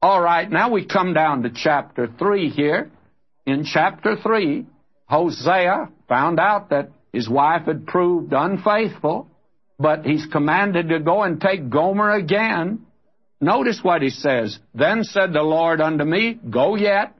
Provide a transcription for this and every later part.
All right, now we come down to chapter 3 here. In chapter 3, Hosea found out that his wife had proved unfaithful, but he's commanded to go and take Gomer again. Notice what he says. Then said the Lord unto me, Go yet,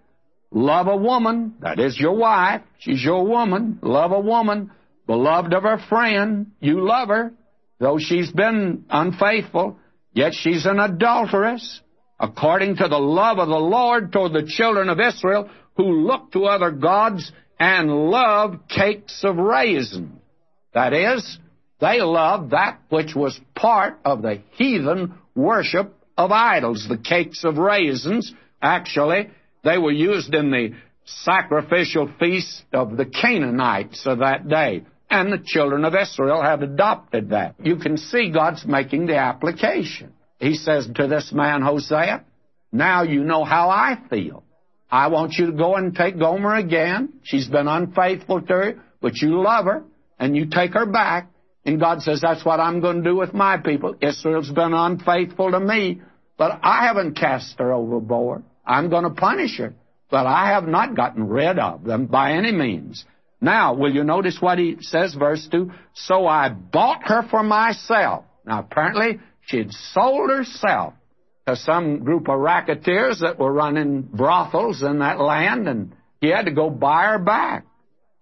love a woman, that is your wife, she's your woman, love a woman, beloved of her friend, you love her, though she's been unfaithful, yet she's an adulteress according to the love of the Lord toward the children of Israel who look to other gods and love cakes of raisin. That is, they love that which was part of the heathen worship of idols, the cakes of raisins. Actually, they were used in the sacrificial feast of the Canaanites of that day. And the children of Israel had adopted that. You can see God's making the application. He says to this man, Hosea, now you know how I feel. I want you to go and take Gomer again. She's been unfaithful to you, but you love her, and you take her back. And God says, that's what I'm going to do with my people. Israel's been unfaithful to me, but I haven't cast her overboard. I'm going to punish her, but I have not gotten rid of them by any means. Now, will you notice what he says, verse 2? So I bought her for myself. Now, apparently, she had sold herself to some group of racketeers that were running brothels in that land, and he had to go buy her back.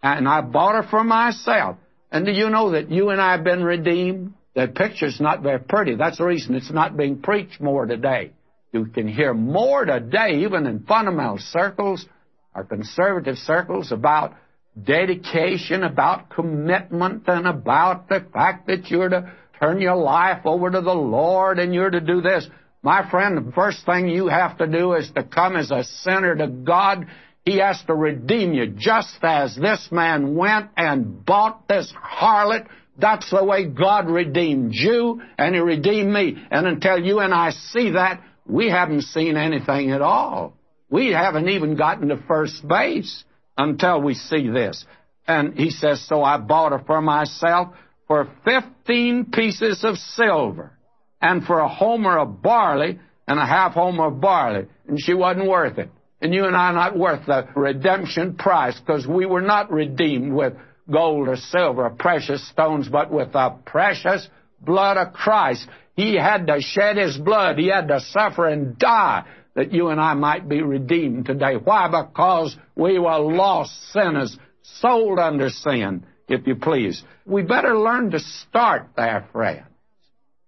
And I bought her for myself. And do you know that you and I have been redeemed? The picture's not very pretty. That's the reason it's not being preached more today. You can hear more today, even in fundamental circles or conservative circles, about dedication, about commitment, and about the fact that you're to turn your life over to the Lord and you're to do this. My friend, the first thing you have to do is to come as a sinner to God. He has to redeem you just as this man went and bought this harlot. That's the way God redeemed you, and He redeemed me. And until you and I see that, we haven't seen anything at all. We haven't even gotten to first base until we see this. And he says, So I bought her for myself for fifteen pieces of silver and for a homer of barley and a half homer of barley. And she wasn't worth it. And you and I are not worth the redemption price because we were not redeemed with gold or silver or precious stones, but with the precious blood of Christ. He had to shed his blood. He had to suffer and die that you and I might be redeemed today. Why? Because we were lost sinners, sold under sin, if you please. We better learn to start there, friends.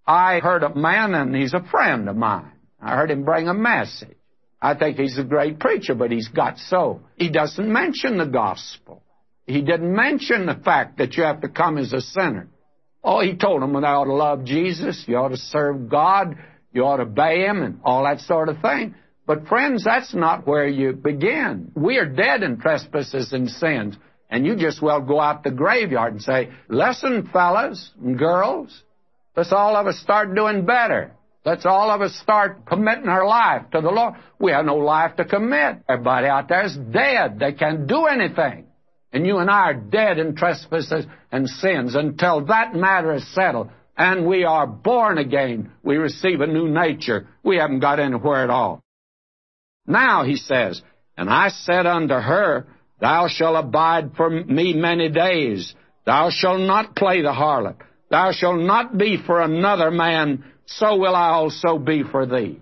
I heard a man, and he's a friend of mine. I heard him bring a message. I think he's a great preacher, but he's got so. He doesn't mention the gospel. He didn't mention the fact that you have to come as a sinner. Oh, he told them that I ought to love Jesus, you ought to serve God, you ought to obey Him, and all that sort of thing. But friends, that's not where you begin. We are dead in trespasses and sins. And you just well go out the graveyard and say, listen, fellas and girls, Let's all of us start doing better. Let's all of us start committing our life to the Lord. We have no life to commit. Everybody out there is dead. They can't do anything. And you and I are dead in trespasses and sins until that matter is settled and we are born again. We receive a new nature. We haven't got anywhere at all. Now, he says, and I said unto her, Thou shalt abide for me many days. Thou shalt not play the harlot. Thou shalt not be for another man, so will I also be for thee.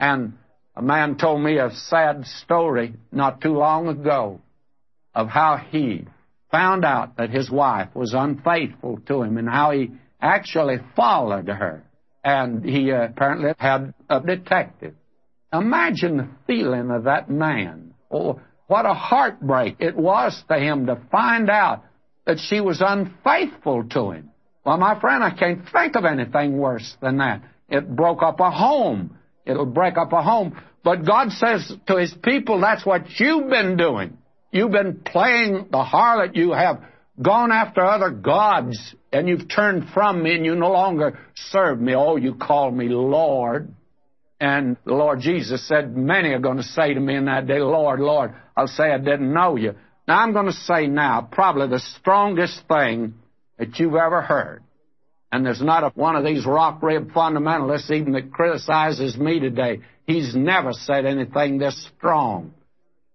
And a man told me a sad story not too long ago of how he found out that his wife was unfaithful to him and how he actually followed her. And he apparently had a detective. Imagine the feeling of that man. Oh, what a heartbreak it was to him to find out that she was unfaithful to him. Well, my friend, I can't think of anything worse than that. It broke up a home. It'll break up a home. But God says to His people, that's what you've been doing. You've been playing the harlot. You have gone after other gods, and you've turned from me, and you no longer serve me. Oh, you call me Lord. And the Lord Jesus said, Many are going to say to me in that day, Lord, Lord. I'll say I didn't know you. Now, I'm going to say now, probably the strongest thing that you've ever heard. And there's not a, one of these rock rib fundamentalists even that criticizes me today. He's never said anything this strong.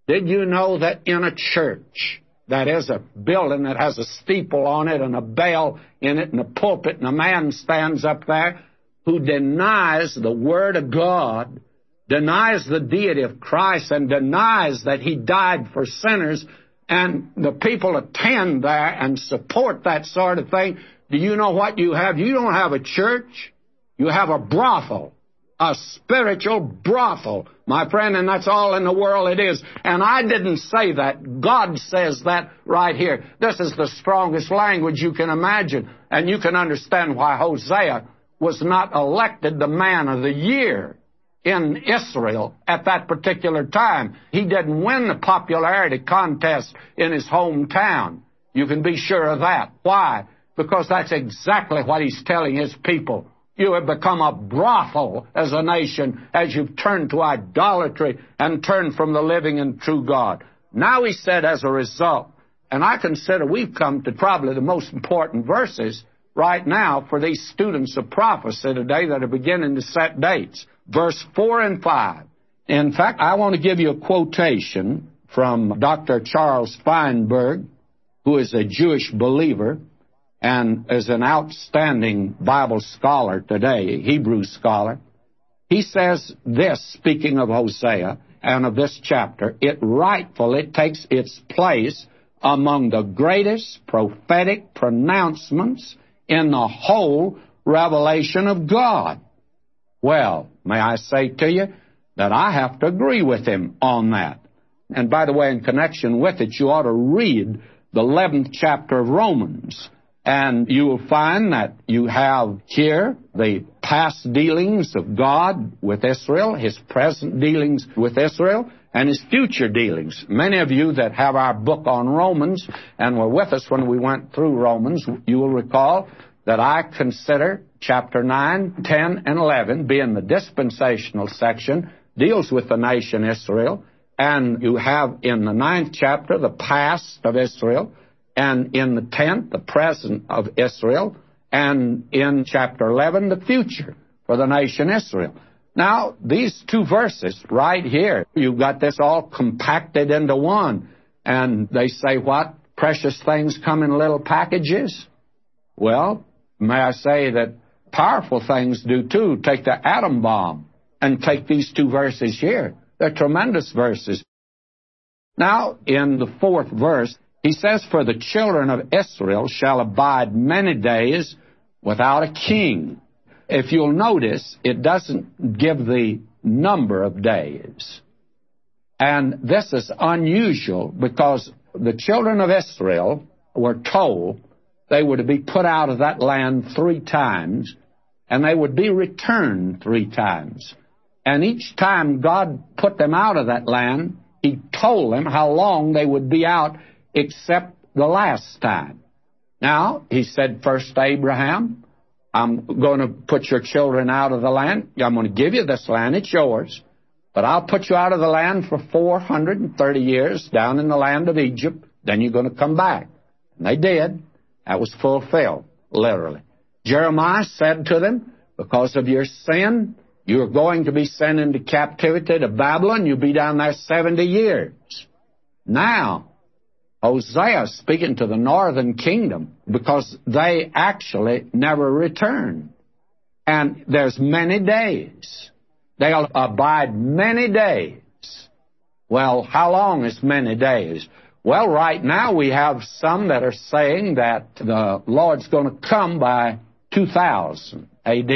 Did you know that in a church, that is a building that has a steeple on it and a bell in it and a pulpit and a man stands up there who denies the Word of God, denies the deity of Christ, and denies that He died for sinners, and the people attend there and support that sort of thing, do you know what you have? You don't have a church. You have a brothel a spiritual brothel, my friend, and that's all in the world it is. And I didn't say that. God says that right here. This is the strongest language you can imagine, and you can understand why Hosea was not elected the man of the year in Israel at that particular time. He didn't win the popularity contest in his hometown. You can be sure of that. Why? Because that's exactly what he's telling his people. You have become a brothel as a nation as you've turned to idolatry and turned from the living and true God. Now he said as a result, and I consider we've come to probably the most important verses right now for these students of prophecy today that are beginning to set dates. Verse 4 and 5. In fact, I want to give you a quotation from Dr. Charles Feinberg, who is a Jewish believer and is an outstanding Bible scholar today, Hebrew scholar. He says this, speaking of Hosea and of this chapter, it rightfully takes its place among the greatest prophetic pronouncements in the whole revelation of God. Well, may I say to you that I have to agree with him on that. And by the way, in connection with it, you ought to read the 11th chapter of Romans and you will find that you have here the past dealings of God with Israel, his present dealings with Israel, and his future dealings. Many of you that have our book on Romans and were with us when we went through Romans, you will recall that I consider chapter 9, 10, and 11 being the dispensational section, deals with the nation Israel, and you have in the ninth chapter the past of Israel, and in the 10th, the present of Israel, and in chapter 11, the future for the nation Israel. Now, these two verses right here, you've got this all compacted into one. And they say, what? Precious things come in little packages? Well, may I say that powerful things do too. Take the atom bomb and take these two verses here. They're tremendous verses. Now, in the fourth verse, he says, For the children of Israel shall abide many days without a king. If you'll notice, it doesn't give the number of days. And this is unusual because the children of Israel were told they were to be put out of that land three times and they would be returned three times. And each time God put them out of that land, He told them how long they would be out except the last time. Now, he said first to Abraham, I'm going to put your children out of the land. I'm going to give you this land. It's yours. But I'll put you out of the land for 430 years down in the land of Egypt. Then you're going to come back. And they did. That was fulfilled, literally. Jeremiah said to them, because of your sin, you're going to be sent into captivity to Babylon. You'll be down there 70 years. Now, Hosea speaking to the northern kingdom because they actually never return. And there's many days. They'll abide many days. Well, how long is many days? Well, right now we have some that are saying that the Lord's going to come by 2000 AD.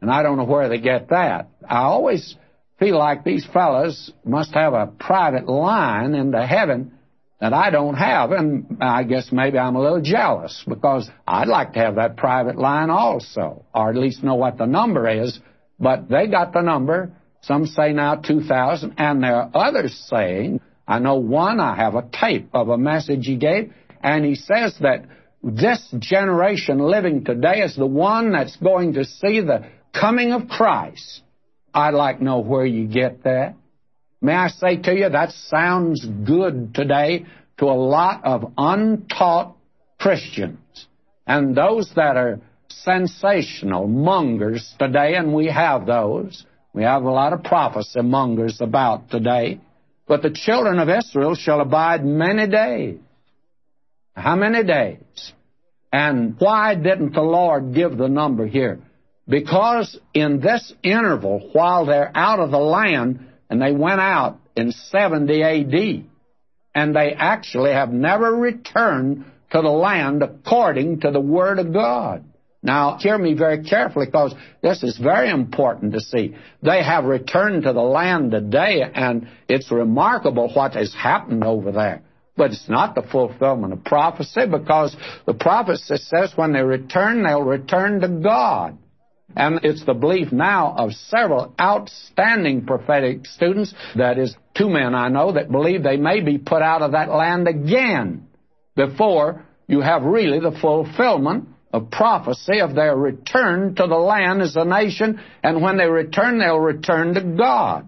And I don't know where they get that. I always feel like these fellows must have a private line into heaven that I don't have. And I guess maybe I'm a little jealous because I'd like to have that private line also, or at least know what the number is. But they got the number. Some say now 2,000, and there are others saying, I know one, I have a tape of a message he gave, and he says that this generation living today is the one that's going to see the coming of Christ. I'd like to know where you get that. May I say to you, that sounds good today to a lot of untaught Christians and those that are sensational mongers today, and we have those. We have a lot of prophecy mongers about today. But the children of Israel shall abide many days. How many days? And why didn't the Lord give the number here? Because in this interval, while they're out of the land, and they went out in 70 AD, and they actually have never returned to the land according to the Word of God. Now, hear me very carefully because this is very important to see. They have returned to the land today, and it's remarkable what has happened over there. But it's not the fulfillment of prophecy because the prophecy says when they return, they'll return to God. And it's the belief now of several outstanding prophetic students, that is, two men I know, that believe they may be put out of that land again before you have really the fulfillment of prophecy of their return to the land as a nation, and when they return, they'll return to God.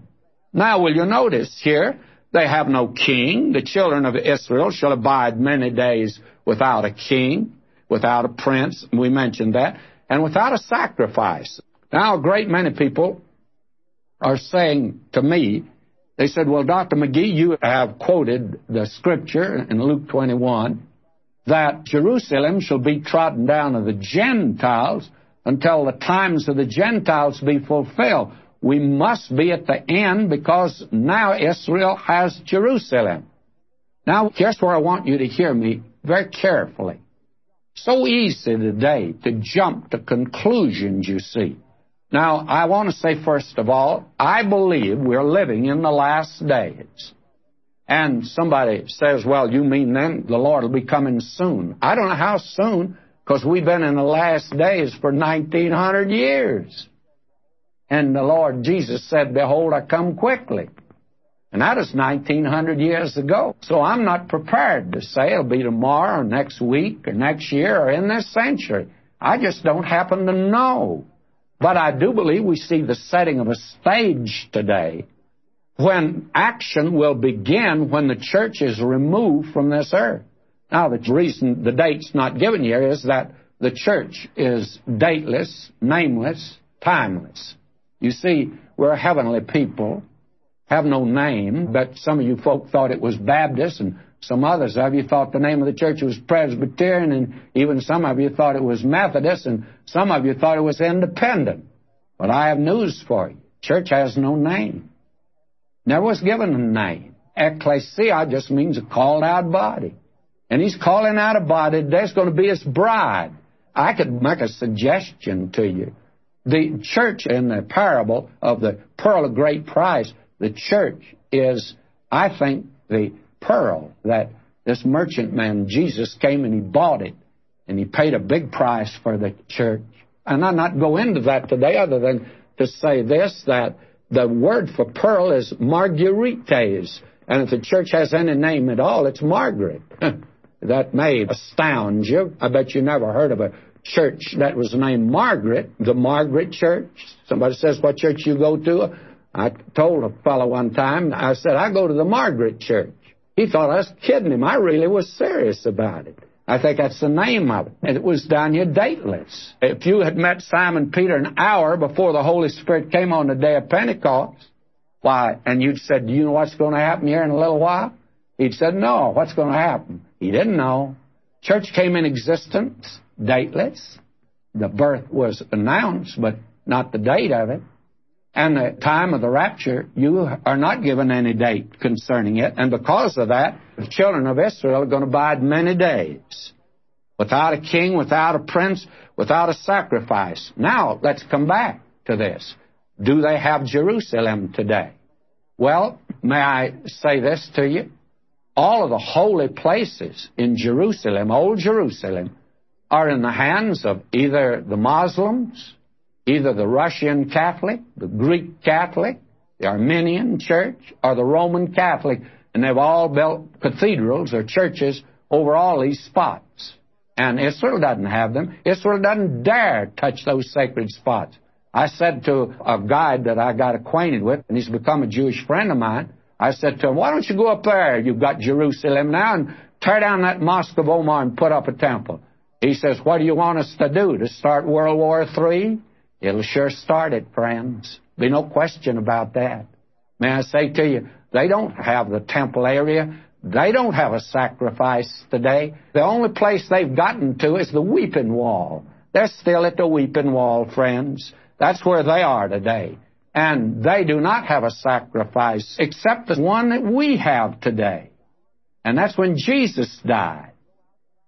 Now, will you notice here, they have no king. The children of Israel shall abide many days without a king, without a prince. We mentioned that and without a sacrifice. Now, a great many people are saying to me, they said, Well, Dr. McGee, you have quoted the scripture in Luke 21 that Jerusalem shall be trodden down of the Gentiles until the times of the Gentiles be fulfilled. We must be at the end because now Israel has Jerusalem. Now, here's where I want you to hear me very carefully. So easy today to jump to conclusions, you see. Now, I want to say first of all, I believe we're living in the last days. And somebody says, well, you mean then the Lord will be coming soon. I don't know how soon, because we've been in the last days for 1900 years. And the Lord Jesus said, behold, I come quickly. And that is 1900 years ago. So I'm not prepared to say it'll be tomorrow or next week or next year or in this century. I just don't happen to know. But I do believe we see the setting of a stage today when action will begin when the church is removed from this earth. Now, the reason the date's not given here is that the church is dateless, nameless, timeless. You see, we're heavenly people have no name, but some of you folk thought it was Baptist, and some others of you thought the name of the church was Presbyterian, and even some of you thought it was Methodist, and some of you thought it was Independent. But I have news for you. Church has no name. Never was given a name. Ecclesia just means a called out body. And he's calling out a body that's going to be his bride. I could make a suggestion to you. The church in the parable of the pearl of great price the church is, I think, the pearl that this merchantman, Jesus, came and he bought it. And he paid a big price for the church. And I'll not go into that today other than to say this, that the word for pearl is margarites. And if the church has any name at all, it's Margaret. that may astound you. I bet you never heard of a church that was named Margaret, the Margaret Church. Somebody says, what church you go to? I told a fellow one time, I said, I go to the Margaret Church. He thought I was kidding him. I really was serious about it. I think that's the name of it. And it was down here dateless. If you had met Simon Peter an hour before the Holy Spirit came on the day of Pentecost, why, and you'd said, Do you know what's going to happen here in a little while? He'd said, No, what's going to happen? He didn't know. Church came in existence, dateless. The birth was announced, but not the date of it and the time of the rapture, you are not given any date concerning it. And because of that, the children of Israel are going to abide many days without a king, without a prince, without a sacrifice. Now, let's come back to this. Do they have Jerusalem today? Well, may I say this to you? All of the holy places in Jerusalem, Old Jerusalem, are in the hands of either the Muslims either the Russian Catholic, the Greek Catholic, the Armenian Church, or the Roman Catholic, and they've all built cathedrals or churches over all these spots. And Israel doesn't have them. Israel doesn't dare touch those sacred spots. I said to a guide that I got acquainted with, and he's become a Jewish friend of mine, I said to him, why don't you go up there? You've got Jerusalem now and tear down that Mosque of Omar and put up a temple. He says, what do you want us to do? To start World War III? It'll sure start it, friends. Be no question about that. May I say to you, they don't have the temple area. They don't have a sacrifice today. The only place they've gotten to is the weeping wall. They're still at the weeping wall, friends. That's where they are today. And they do not have a sacrifice except the one that we have today. And that's when Jesus died.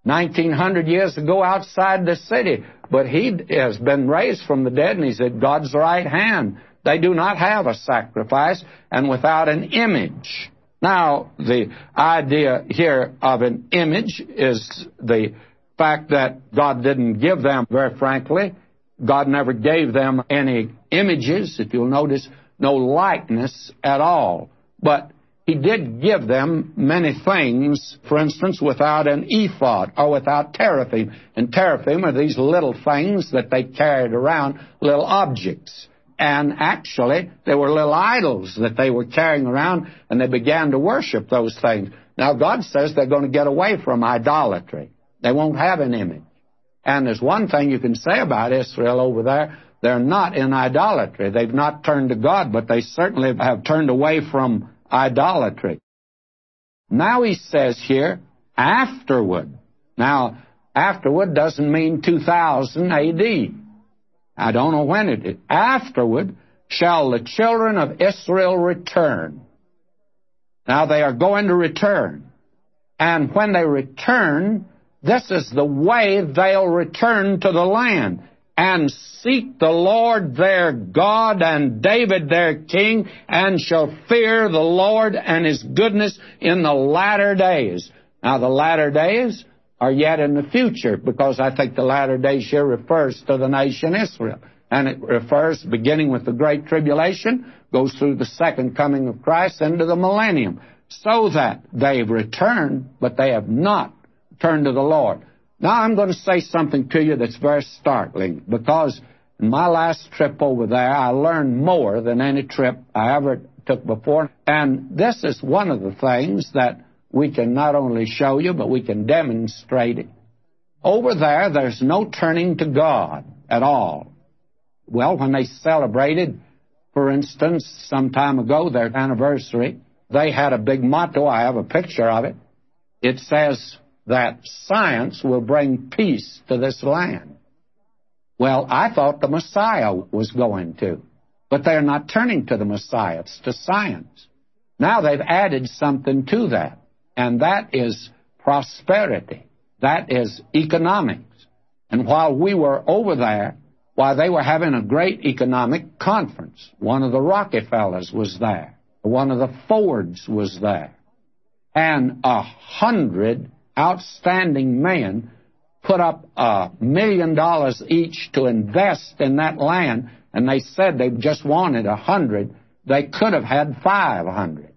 1900 years ago outside the city. But he has been raised from the dead and he's at God's right hand. They do not have a sacrifice and without an image. Now, the idea here of an image is the fact that God didn't give them, very frankly, God never gave them any images, if you'll notice, no likeness at all. But He did give them many things, for instance, without an ephod or without teraphim. And teraphim are these little things that they carried around, little objects. And actually, they were little idols that they were carrying around, and they began to worship those things. Now, God says they're going to get away from idolatry. They won't have an image. And there's one thing you can say about Israel over there. They're not in idolatry. They've not turned to God, but they certainly have turned away from idolatry. Now he says here, afterward. Now, afterward doesn't mean 2000 AD. I don't know when it is. Afterward shall the children of Israel return. Now they are going to return. And when they return, this is the way they'll return to the land and seek the Lord their God and David their king and shall fear the Lord and his goodness in the latter days. Now the latter days are yet in the future because I think the latter days here refers to the nation Israel. And it refers, beginning with the Great Tribulation, goes through the second coming of Christ into the millennium. So that they've returned, but they have not turned to the Lord. Now I'm going to say something to you that's very startling because in my last trip over there, I learned more than any trip I ever took before. And this is one of the things that we can not only show you, but we can demonstrate it. Over there, there's no turning to God at all. Well, when they celebrated, for instance, some time ago, their anniversary, they had a big motto. I have a picture of it. It says that science will bring peace to this land. Well, I thought the Messiah was going to, but they're not turning to the Messiah. It's to science. Now they've added something to that and that is prosperity. That is economics. And while we were over there, while they were having a great economic conference, one of the Rockefellers was there, one of the Fords was there, and a hundred outstanding men put up a million dollars each to invest in that land, and they said they just wanted a hundred. They could have had five hundred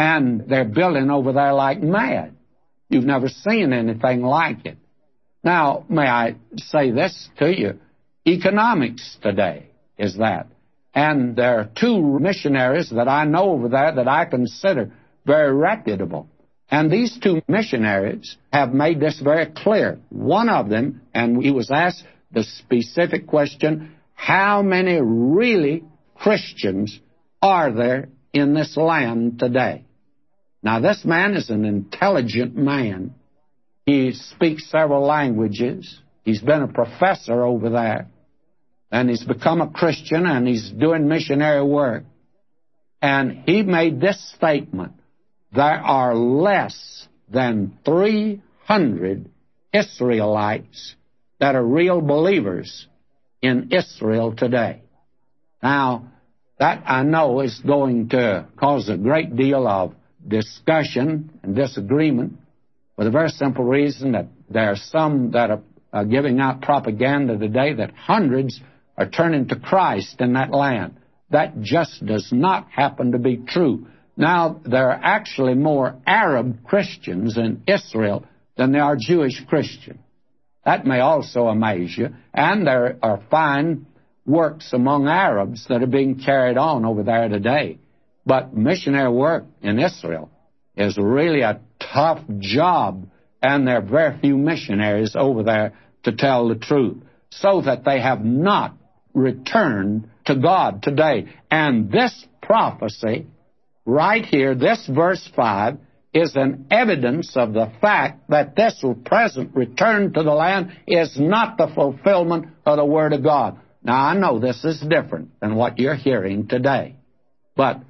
and they're building over there like mad. You've never seen anything like it. Now, may I say this to you? Economics today is that. And there are two missionaries that I know over there that I consider very reputable. And these two missionaries have made this very clear. One of them, and he was asked the specific question, how many really Christians are there in this land today? Now, this man is an intelligent man. He speaks several languages. He's been a professor over there. And he's become a Christian and he's doing missionary work. And he made this statement there are less than 300 Israelites that are real believers in Israel today. Now, that I know is going to cause a great deal of discussion and disagreement for the very simple reason that there are some that are, giving out propaganda today that hundreds are turning to Christ in that land. That just does not happen to be true. Now, there are actually more Arab Christians in Israel than there are Jewish Christians. That may also amaze you. And there are fine works among Arabs that are being carried on over there today. But missionary work in Israel is really a tough job, and there are very few missionaries over there to tell the truth, so that they have not returned to God today. And this prophecy, right here, this verse 5, is an evidence of the fact that this present return to the land is not the fulfillment of the Word of God. Now, I know this is different than what you're hearing today. But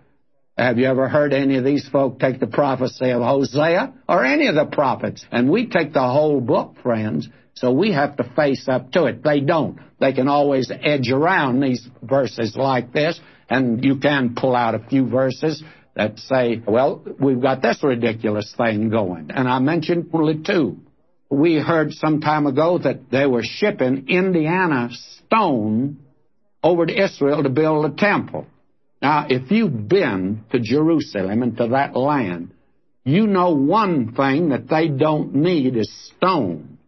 have you ever heard any of these folk take the prophecy of Hosea or any of the prophets? And we take the whole book, friends, so we have to face up to it. They don't. They can always edge around these verses like this, and you can pull out a few verses that say, well, we've got this ridiculous thing going. And I mentioned only two. We heard some time ago that they were shipping Indiana stone over to Israel to build a temple. Now, if you've been to Jerusalem and to that land, you know one thing that they don't need is stone.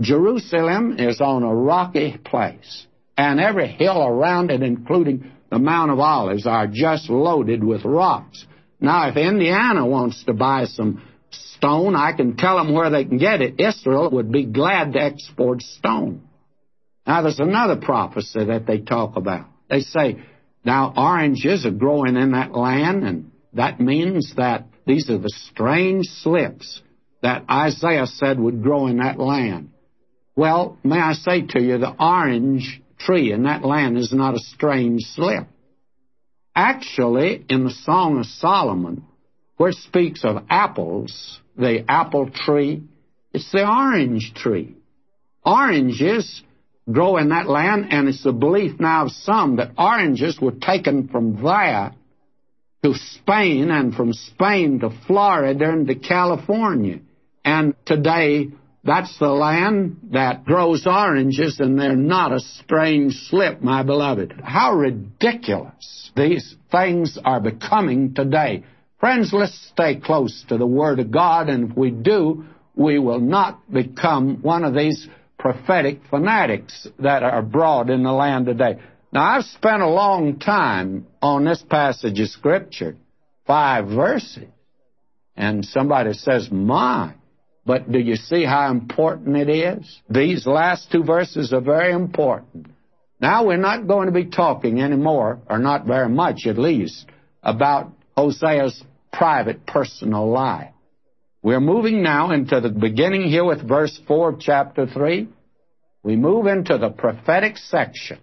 Jerusalem is on a rocky place, and every hill around it, including the Mount of Olives, are just loaded with rocks. Now, if Indiana wants to buy some stone, I can tell them where they can get it. Israel would be glad to export stone. Now, there's another prophecy that they talk about. They say, now, oranges are growing in that land, and that means that these are the strange slips that Isaiah said would grow in that land. Well, may I say to you, the orange tree in that land is not a strange slip. Actually, in the Song of Solomon, where it speaks of apples, the apple tree, it's the orange tree. Oranges grow in that land, and it's the belief now of some that oranges were taken from there to Spain and from Spain to Florida and to California. And today, that's the land that grows oranges, and they're not a strange slip, my beloved. How ridiculous these things are becoming today. Friends, let's stay close to the Word of God, and if we do, we will not become one of these prophetic fanatics that are abroad in the land today. Now, I've spent a long time on this passage of Scripture, five verses, and somebody says, My, but do you see how important it is? These last two verses are very important. Now, we're not going to be talking anymore, or not very much at least, about Hosea's private personal life. We're moving now into the beginning here with verse 4 of chapter 3. We move into the prophetic section.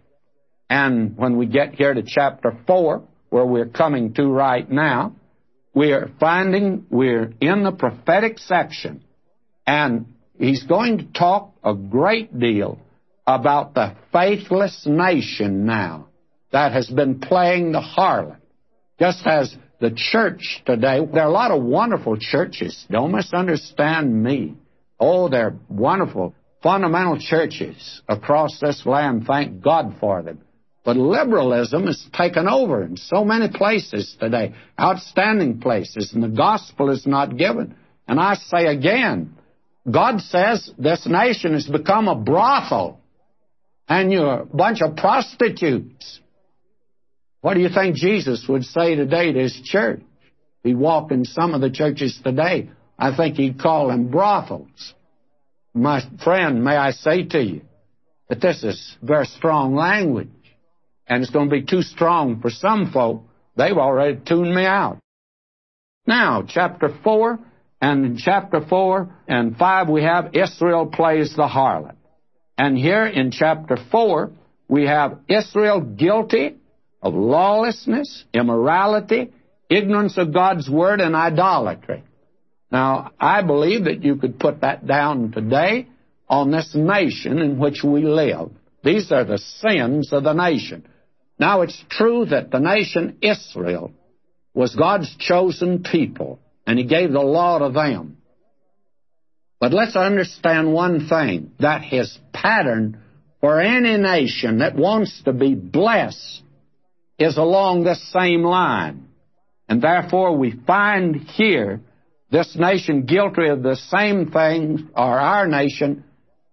And when we get here to chapter 4, where we're coming to right now, we're finding we're in the prophetic section. And he's going to talk a great deal about the faithless nation now that has been playing the harlot. Just as the church today, there are a lot of wonderful churches. Don't misunderstand me. Oh, they're wonderful, fundamental churches across this land. Thank God for them. But liberalism has taken over in so many places today, outstanding places, and the gospel is not given. And I say again, God says this nation has become a brothel, and you're a bunch of prostitutes. What do you think Jesus would say today to his church? He'd walk in some of the churches today. I think he'd call them brothels. My friend, may I say to you that this is very strong language. And it's going to be too strong for some folk. They've already tuned me out. Now, chapter 4, and in chapter 4 and 5 we have Israel plays the harlot. And here in chapter 4, we have Israel guilty of lawlessness, immorality, ignorance of God's word, and idolatry. Now, I believe that you could put that down today on this nation in which we live. These are the sins of the nation. Now, it's true that the nation Israel was God's chosen people, and He gave the law to them. But let's understand one thing that His pattern for any nation that wants to be blessed is along this same line. And therefore we find here this nation guilty of the same thing, or our nation,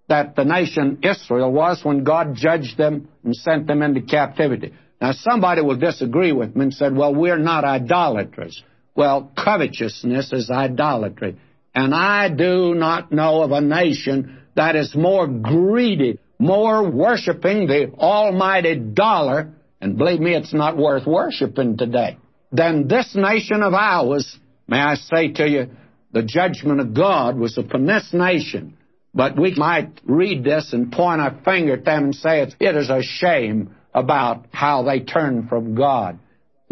that the nation Israel was when God judged them and sent them into captivity. Now somebody will disagree with me and said, well, we're not idolaters. Well, covetousness is idolatry. And I do not know of a nation that is more greedy, more worshiping the almighty dollar and believe me, it's not worth worshiping today, than this nation of ours, may I say to you, the judgment of God was upon this nation. But we might read this and point our finger at them and say it is a shame about how they turn from God.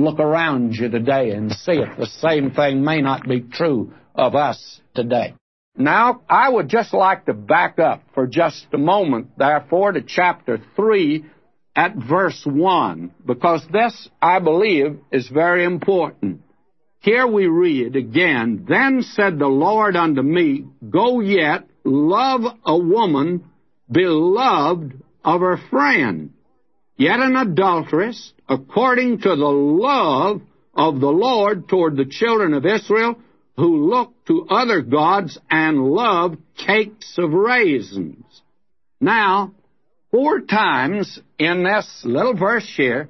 Look around you today and see if The same thing may not be true of us today. Now, I would just like to back up for just a moment, therefore, to chapter 3 at verse 1, because this, I believe, is very important. Here we read again, Then said the Lord unto me, Go yet, love a woman beloved of her friend, yet an adulteress, according to the love of the Lord toward the children of Israel, who look to other gods and love cakes of raisins. Now, four times in this little verse here,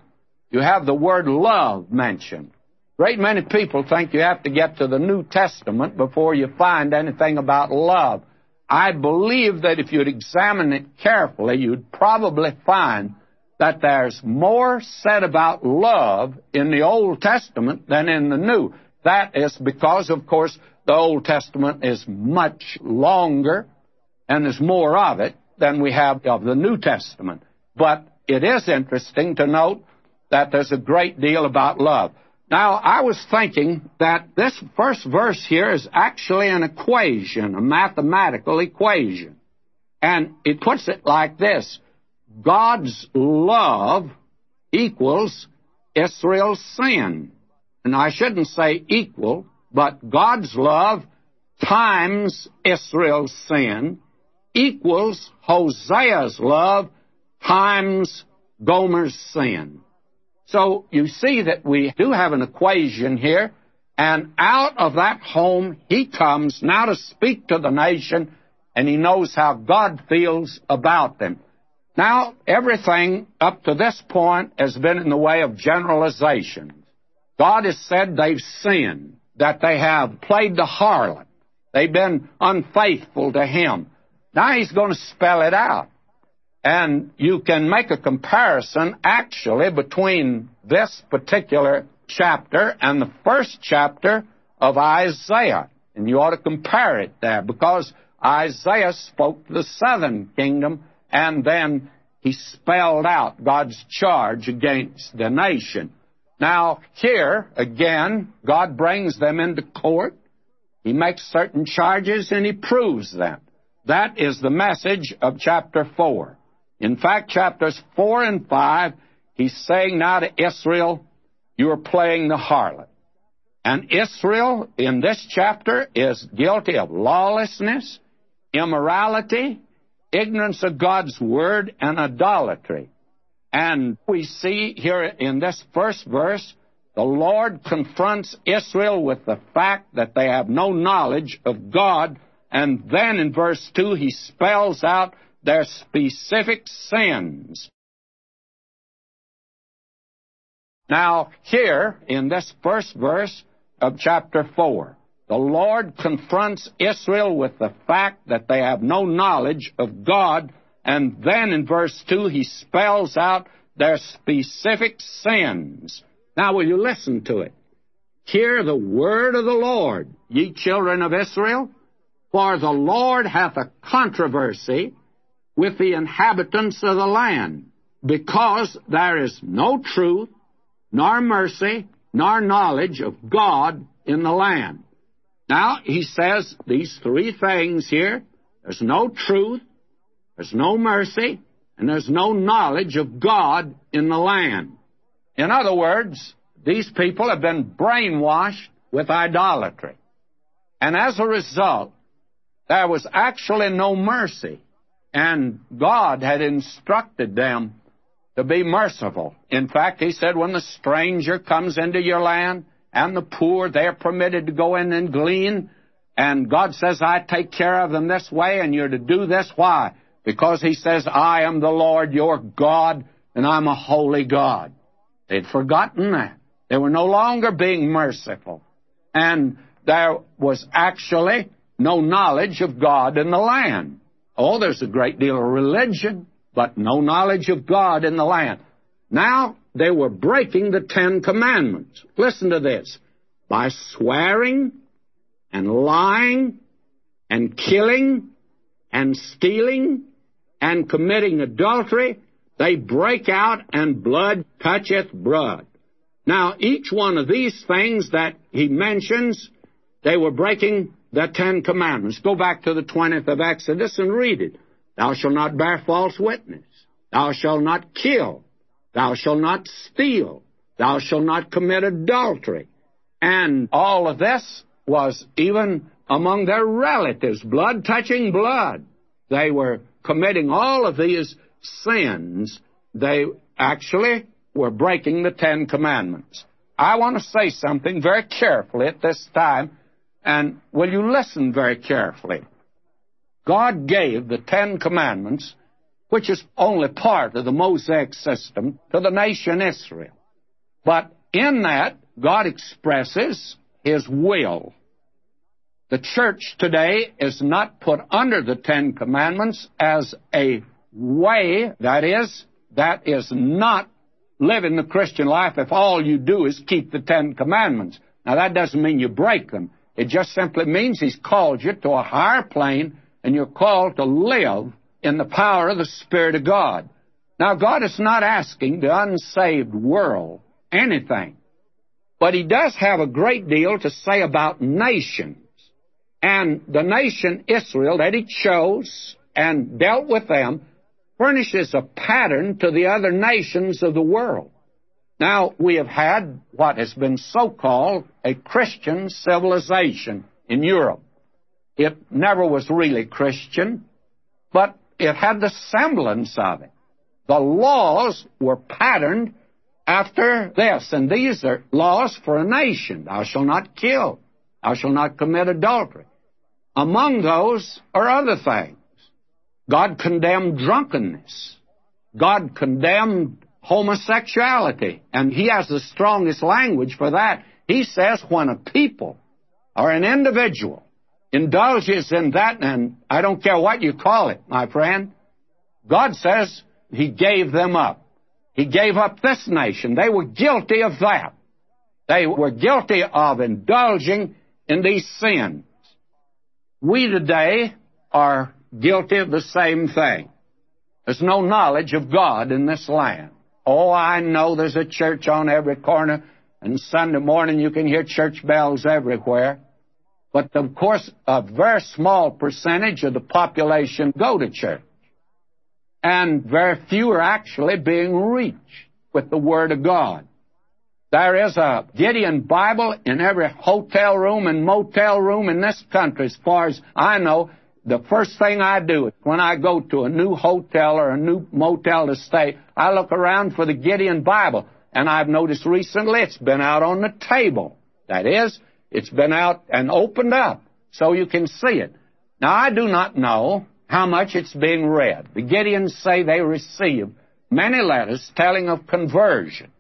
you have the word love mentioned. Great many people think you have to get to the New Testament before you find anything about love. I believe that if you'd examine it carefully, you'd probably find that there's more said about love in the Old Testament than in the New. That is because, of course, the Old Testament is much longer and there's more of it than we have of the New Testament. But it is interesting to note that there's a great deal about love. Now, I was thinking that this first verse here is actually an equation, a mathematical equation. And it puts it like this God's love equals Israel's sin. And I shouldn't say equal, but God's love times Israel's sin equals Hosea's love times Gomer's sin. So you see that we do have an equation here, and out of that home he comes now to speak to the nation, and he knows how God feels about them. Now, everything up to this point has been in the way of generalizations. God has said they've sinned, that they have played the harlot, they've been unfaithful to Him. Now He's going to spell it out. And you can make a comparison actually between this particular chapter and the first chapter of Isaiah. And you ought to compare it there because Isaiah spoke to the southern kingdom and then he spelled out God's charge against the nation. Now, here, again, God brings them into court. He makes certain charges and he proves them. That is the message of chapter 4. In fact, chapters 4 and 5, he's saying now to Israel, you are playing the harlot. And Israel, in this chapter, is guilty of lawlessness, immorality, ignorance of God's word, and idolatry. And we see here in this first verse, the Lord confronts Israel with the fact that they have no knowledge of God. And then in verse 2, he spells out their specific sins. Now, here in this first verse of chapter 4, the Lord confronts Israel with the fact that they have no knowledge of God, and then in verse 2 he spells out their specific sins. Now, will you listen to it? Hear the word of the Lord, ye children of Israel, for the Lord hath a controversy with the inhabitants of the land, because there is no truth, nor mercy, nor knowledge of God in the land. Now, he says these three things here. There's no truth, there's no mercy, and there's no knowledge of God in the land. In other words, these people have been brainwashed with idolatry. And as a result, there was actually no mercy and God had instructed them to be merciful. In fact, He said, when the stranger comes into your land and the poor, they're permitted to go in and glean. And God says, I take care of them this way, and you're to do this. Why? Because He says, I am the Lord your God, and I'm a holy God. They'd forgotten that. They were no longer being merciful. And there was actually no knowledge of God in the land. Oh, there's a great deal of religion, but no knowledge of God in the land. Now, they were breaking the Ten Commandments. Listen to this. By swearing and lying and killing and stealing and committing adultery, they break out and blood toucheth blood. Now, each one of these things that he mentions, they were breaking the Ten Commandments. Go back to the 20th of Exodus and read it. Thou shalt not bear false witness. Thou shalt not kill. Thou shalt not steal. Thou shalt not commit adultery. And all of this was even among their relatives, blood touching blood. They were committing all of these sins. They actually were breaking the Ten Commandments. I want to say something very carefully at this time, and will you listen very carefully? God gave the Ten Commandments which is only part of the Mosaic system, to the nation Israel. But in that, God expresses His will. The church today is not put under the Ten Commandments as a way, that is, that is not living the Christian life if all you do is keep the Ten Commandments. Now, that doesn't mean you break them. It just simply means He's called you to a higher plane and you're called to live in the power of the Spirit of God. Now, God is not asking the unsaved world anything, but He does have a great deal to say about nations. And the nation Israel that He chose and dealt with them furnishes a pattern to the other nations of the world. Now, we have had what has been so called a Christian civilization in Europe. It never was really Christian, but it had the semblance of it. The laws were patterned after this, and these are laws for a nation. Thou shalt not kill. Thou shalt not commit adultery. Among those are other things. God condemned drunkenness. God condemned homosexuality. And He has the strongest language for that. He says when a people or an individual indulges in that, and I don't care what you call it, my friend. God says He gave them up. He gave up this nation. They were guilty of that. They were guilty of indulging in these sins. We today are guilty of the same thing. There's no knowledge of God in this land. Oh, I know there's a church on every corner, and Sunday morning you can hear church bells everywhere. But of course, a very small percentage of the population go to church. And very few are actually being reached with the Word of God. There is a Gideon Bible in every hotel room and motel room in this country, as far as I know. The first thing I do when I go to a new hotel or a new motel to stay, I look around for the Gideon Bible. And I've noticed recently it's been out on the table. That is, it's been out and opened up so you can see it. Now, I do not know how much it's being read. The Gideons say they receive many letters telling of conversion.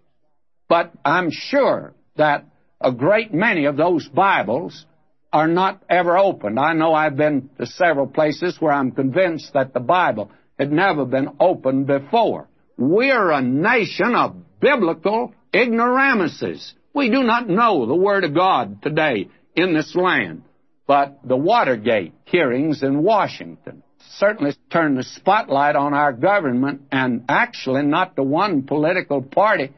But I'm sure that a great many of those Bibles are not ever opened. I know I've been to several places where I'm convinced that the Bible had never been opened before. We're a nation of biblical ignoramuses. We do not know the Word of God today in this land, but the Watergate hearings in Washington certainly turned the spotlight on our government and actually not the one political party,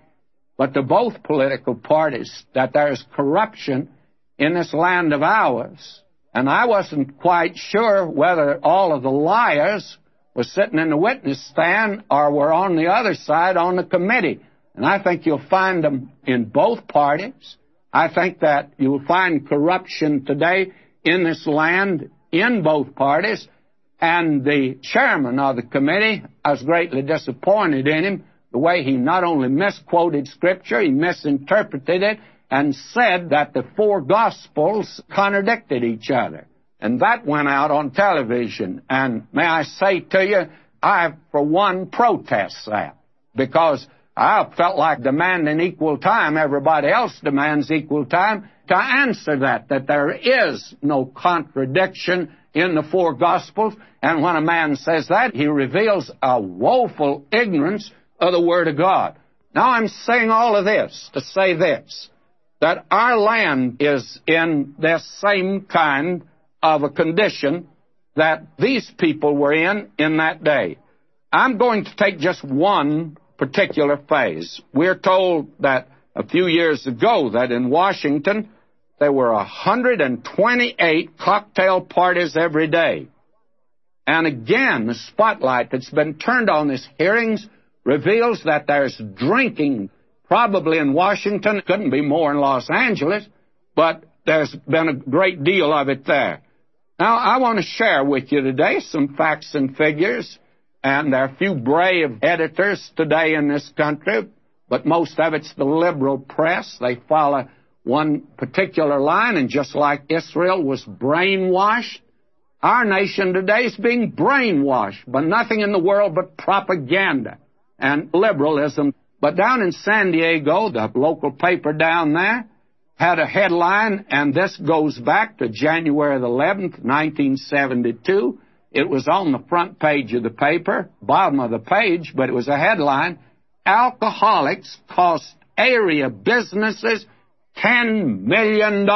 but the both political parties, that there's corruption in this land of ours. And I wasn't quite sure whether all of the liars were sitting in the witness stand or were on the other side on the committee. And I think you'll find them in both parties. I think that you'll find corruption today in this land in both parties. And the chairman of the committee, I was greatly disappointed in him, the way he not only misquoted Scripture, he misinterpreted it and said that the four Gospels contradicted each other. And that went out on television. And may I say to you, I, for one, protest that. Because I felt like demanding equal time. Everybody else demands equal time to answer that, that there is no contradiction in the four Gospels. And when a man says that, he reveals a woeful ignorance of the Word of God. Now I'm saying all of this to say this that our land is in this same kind of a condition that these people were in in that day. I'm going to take just one particular phase. We're told that a few years ago that in Washington there were 128 cocktail parties every day. And again, the spotlight that's been turned on these hearings reveals that there's drinking probably in Washington. Couldn't be more in Los Angeles, but there's been a great deal of it there. Now, I want to share with you today some facts and figures, and there are a few brave editors today in this country, but most of it's the liberal press. They follow one particular line, and just like Israel was brainwashed, our nation today is being brainwashed by nothing in the world but propaganda and liberalism. But down in San Diego, the local paper down there had a headline, and this goes back to January the 11th, 1972. It was on the front page of the paper, bottom of the page, but it was a headline. Alcoholics cost area businesses $10 million.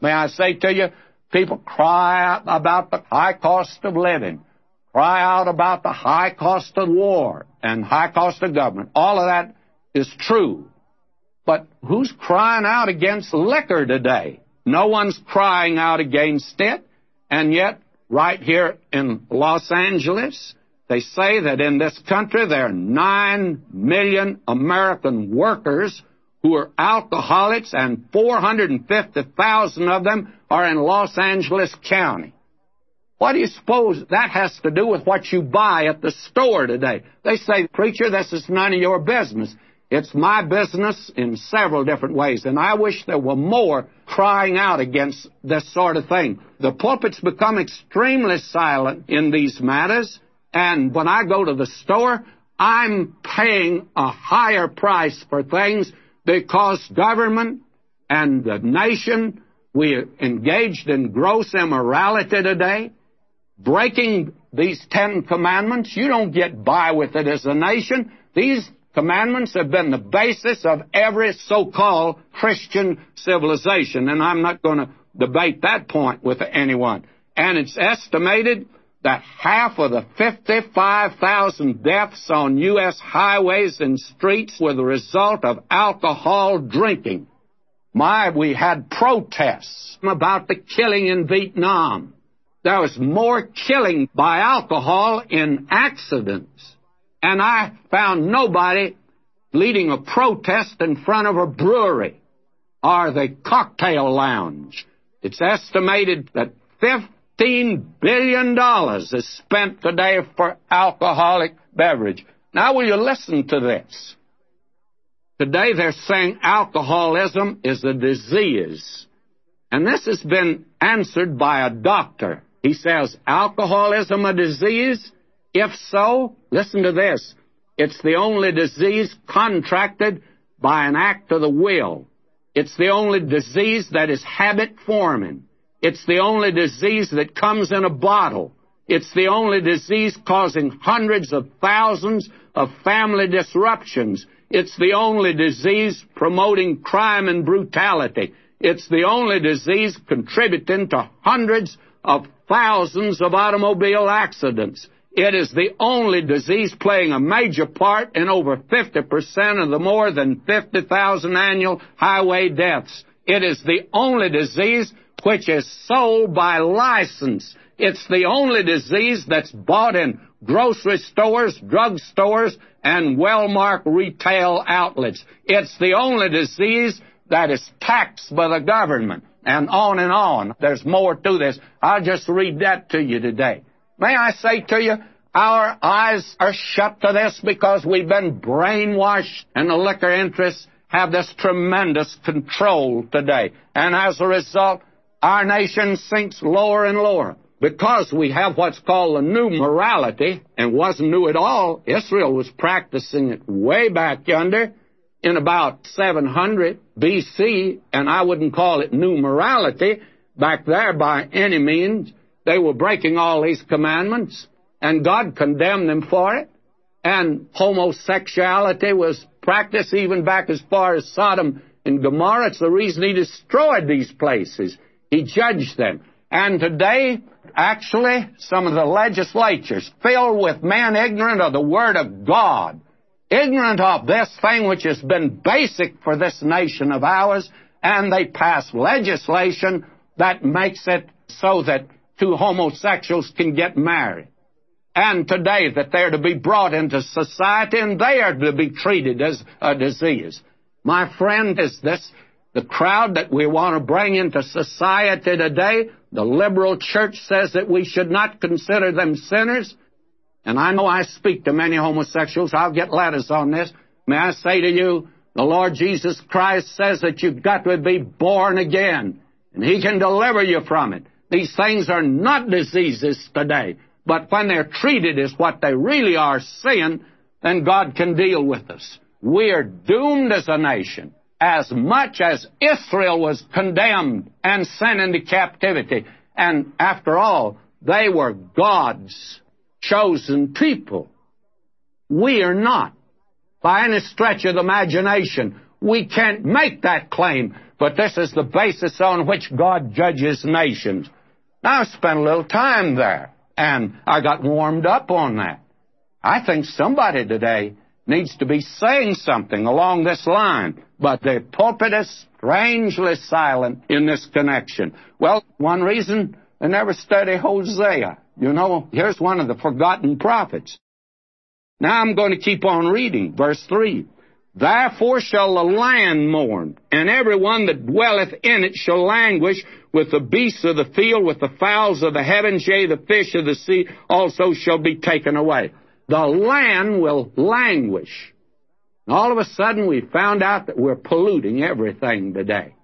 May I say to you, people cry out about the high cost of living, cry out about the high cost of war and high cost of government. All of that is true. But who's crying out against liquor today? No one's crying out against it. And yet, right here in Los Angeles, they say that in this country there are 9 million American workers who are alcoholics, and 450,000 of them are in Los Angeles County. What do you suppose that has to do with what you buy at the store today? They say, Preacher, this is none of your business. It's my business in several different ways, and I wish there were more crying out against this sort of thing. The pulpit's become extremely silent in these matters, and when I go to the store, I'm paying a higher price for things because government and the nation, we are engaged in gross immorality today, breaking these Ten Commandments. You don't get by with it as a nation. These commandments have been the basis of every so-called Christian civilization, and I'm not going to debate that point with anyone. And it's estimated that half of the 55,000 deaths on U.S. highways and streets were the result of alcohol drinking. My, we had protests about the killing in Vietnam. There was more killing by alcohol in accidents. And I found nobody leading a protest in front of a brewery or the cocktail lounge. It's estimated that $15 billion is spent today for alcoholic beverage. Now, will you listen to this? Today they're saying alcoholism is a disease. And this has been answered by a doctor. He says, alcoholism a disease? If so, listen to this. It's the only disease contracted by an act of the will. It's the only disease that is habit forming. It's the only disease that comes in a bottle. It's the only disease causing hundreds of thousands of family disruptions. It's the only disease promoting crime and brutality. It's the only disease contributing to hundreds of thousands of automobile accidents. It is the only disease playing a major part in over 50% of the more than 50,000 annual highway deaths. It is the only disease which is sold by license. It's the only disease that's bought in grocery stores, drug stores, and well-marked retail outlets. It's the only disease that is taxed by the government, and on and on. There's more to this. I'll just read that to you today. May I say to you, our eyes are shut to this because we've been brainwashed, and the liquor interests have this tremendous control today. And as a result, our nation sinks lower and lower because we have what's called the new morality and wasn't new at all. Israel was practicing it way back yonder in about 700 BC, and I wouldn't call it new morality back there by any means. They were breaking all these commandments, and God condemned them for it. and homosexuality was practiced even back as far as Sodom and Gomorrah. It's the reason he destroyed these places. He judged them. And today, actually, some of the legislatures filled with men ignorant of the Word of God, ignorant of this thing which has been basic for this nation of ours, and they pass legislation that makes it so that two homosexuals can get married. And today that they're to be brought into society and they are to be treated as a disease. My friend, is this the crowd that we want to bring into society today? The liberal church says that we should not consider them sinners. And I know I speak to many homosexuals. I'll get letters on this. May I say to you, the Lord Jesus Christ says that you've got to be born again, and He can deliver you from it. These things are not diseases today, but when they're treated as what they really are, sin, then God can deal with us. We're doomed as a nation as much as Israel was condemned and sent into captivity. And after all, they were God's chosen people. We are not. By any stretch of the imagination, we can't make that claim, but this is the basis on which God judges nations. I spent a little time there, and I got warmed up on that. I think somebody today needs to be saying something along this line, but the pulpit is strangely silent in this connection. Well, one reason they never study Hosea. You know, here's one of the forgotten prophets. Now I'm going to keep on reading. Verse 3. Therefore shall the land mourn, and every one that dwelleth in it shall languish with the beasts of the field, with the fowls of the heavens, yea, the fish of the sea also shall be taken away. The land will languish. And all of a sudden we found out that we're polluting everything today.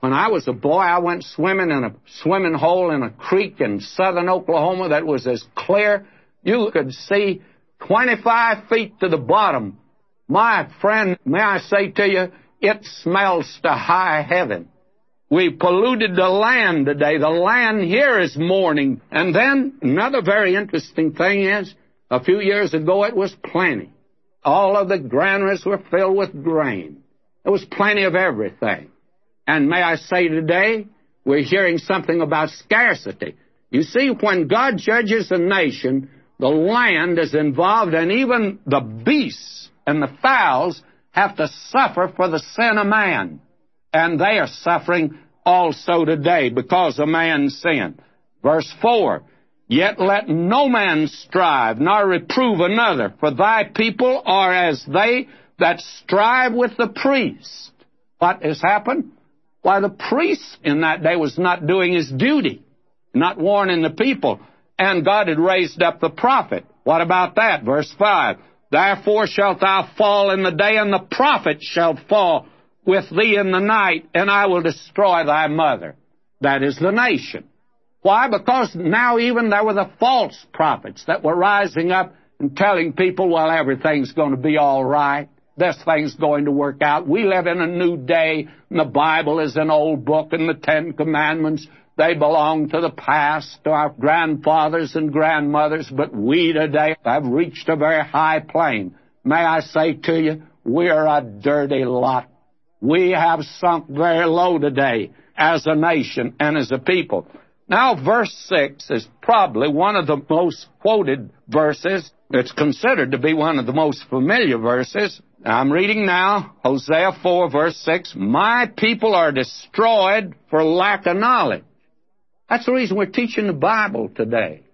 When I was a boy, I went swimming in a swimming hole in a creek in southern Oklahoma that was as clear you could see 25 feet to the bottom. My friend, may I say to you, it smells to high heaven. We polluted the land today. The land here is mourning. And then another very interesting thing is, a few years ago it was plenty. All of the granaries were filled with grain. There was plenty of everything. And may I say today, we're hearing something about scarcity. You see, when God judges a nation, the land is involved, and even the beasts and the fowls have to suffer for the sin of man. And they are suffering also today because of man's sin. Verse 4 Yet let no man strive, nor reprove another, for thy people are as they that strive with the priest. What has happened? Why, the priest in that day was not doing his duty, not warning the people and God had raised up the prophet. What about that? Verse 5. Therefore shalt thou fall in the day, and the prophet shall fall with thee in the night, and I will destroy thy mother. That is the nation. Why? Because now even there were the false prophets that were rising up and telling people, well, everything's going to be all right. This thing's going to work out. We live in a new day, and the Bible is an old book, and the Ten Commandments they belong to the past, to our grandfathers and grandmothers, but we today have reached a very high plane. May I say to you, we're a dirty lot. We have sunk very low today as a nation and as a people. Now, verse 6 is probably one of the most quoted verses. It's considered to be one of the most familiar verses. I'm reading now Hosea 4, verse 6. My people are destroyed for lack of knowledge. That's the reason we're teaching the Bible today.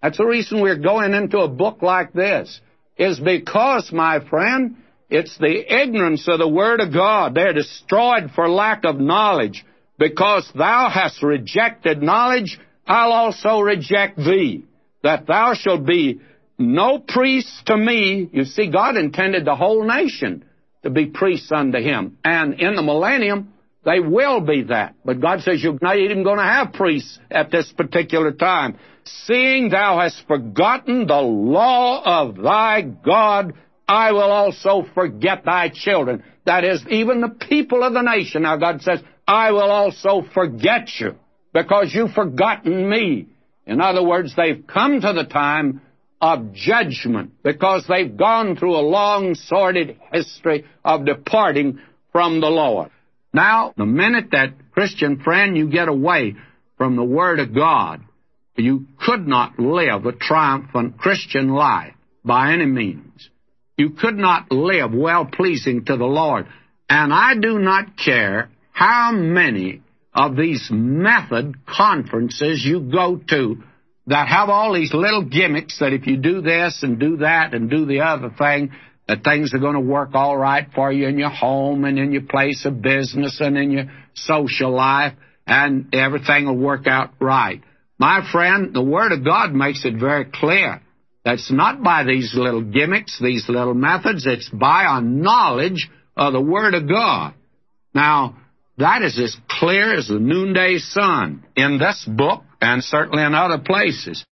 That's the reason we're going into a book like this, is because, my friend, it's the ignorance of the Word of God. They're destroyed for lack of knowledge. Because thou hast rejected knowledge, I'll also reject thee, that thou shalt be no priest to me. You see, God intended the whole nation to be priests unto Him. And in the millennium, they will be that. But God says you're not even going to have priests at this particular time. Seeing thou hast forgotten the law of thy God, I will also forget thy children. That is, even the people of the nation. Now God says, I will also forget you because you've forgotten me. In other words, they've come to the time of judgment because they've gone through a long, sordid history of departing from the Lord. Now, the minute that, Christian friend, you get away from the Word of God, you could not live a triumphant Christian life by any means. You could not live well pleasing to the Lord. And I do not care how many of these method conferences you go to that have all these little gimmicks that if you do this and do that and do the other thing, that things are going to work all right for you in your home and in your place of business and in your social life and everything will work out right. My friend, the Word of God makes it very clear. That's not by these little gimmicks, these little methods. It's by a knowledge of the Word of God. Now, that is as clear as the noonday sun in this book and certainly in other places.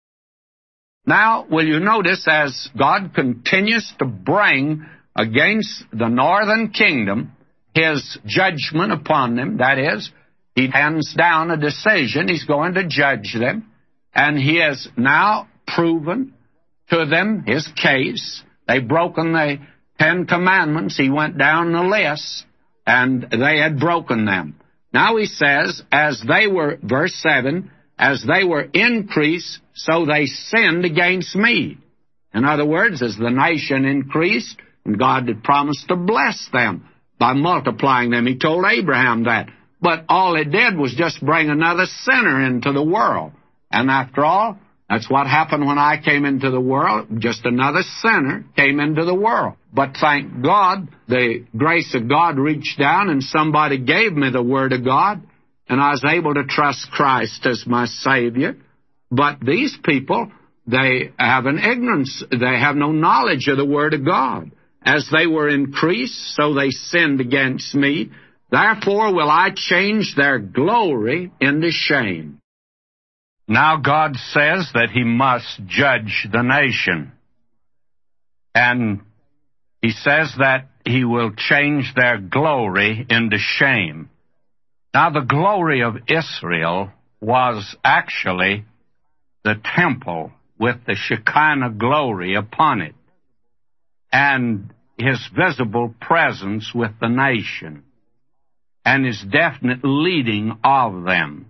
Now, will you notice as God continues to bring against the northern kingdom his judgment upon them, that is, he hands down a decision, he's going to judge them, and he has now proven to them his case. They've broken the Ten Commandments, he went down the list, and they had broken them. Now he says, as they were, verse 7, as they were increased, so they sinned against me. In other words, as the nation increased, and God had promised to bless them by multiplying them, He told Abraham that. But all it did was just bring another sinner into the world. And after all, that's what happened when I came into the world. Just another sinner came into the world. But thank God, the grace of God reached down and somebody gave me the Word of God and I was able to trust Christ as my Savior. But these people, they have an ignorance. They have no knowledge of the Word of God. As they were increased, so they sinned against me. Therefore will I change their glory into shame. Now God says that He must judge the nation. And He says that He will change their glory into shame. Now, the glory of Israel was actually the temple with the Shekinah glory upon it and his visible presence with the nation and his definite leading of them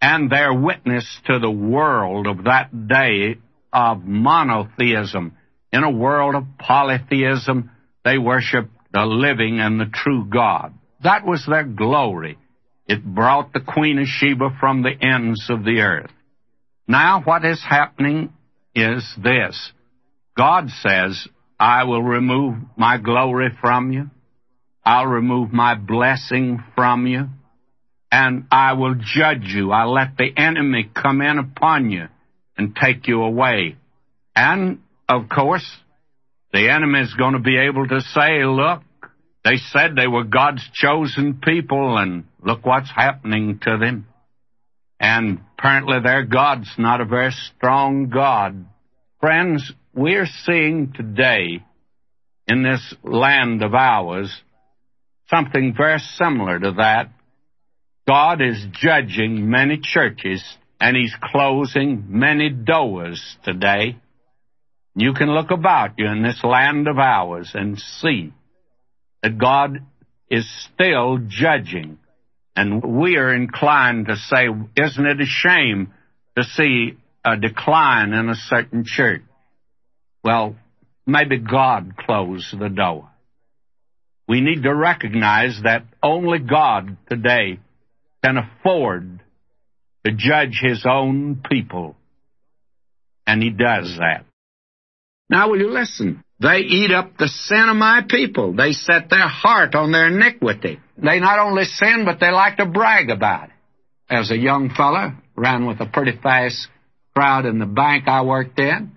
and their witness to the world of that day of monotheism. In a world of polytheism, they worshiped the living and the true God. That was their glory. It brought the Queen of Sheba from the ends of the earth. Now, what is happening is this God says, I will remove my glory from you, I'll remove my blessing from you, and I will judge you. I'll let the enemy come in upon you and take you away. And, of course, the enemy is going to be able to say, Look, they said they were God's chosen people, and look what's happening to them. And apparently their God's not a very strong God. Friends, we're seeing today in this land of ours something very similar to that. God is judging many churches and He's closing many doors today. You can look about you in this land of ours and see that God is still judging. And we are inclined to say, isn't it a shame to see a decline in a certain church? Well, maybe God closed the door. We need to recognize that only God today can afford to judge his own people. And he does that. Now, will you listen? They eat up the sin of my people. They set their heart on their iniquity. They not only sin, but they like to brag about it. As a young fellow, ran with a pretty fast crowd in the bank I worked in.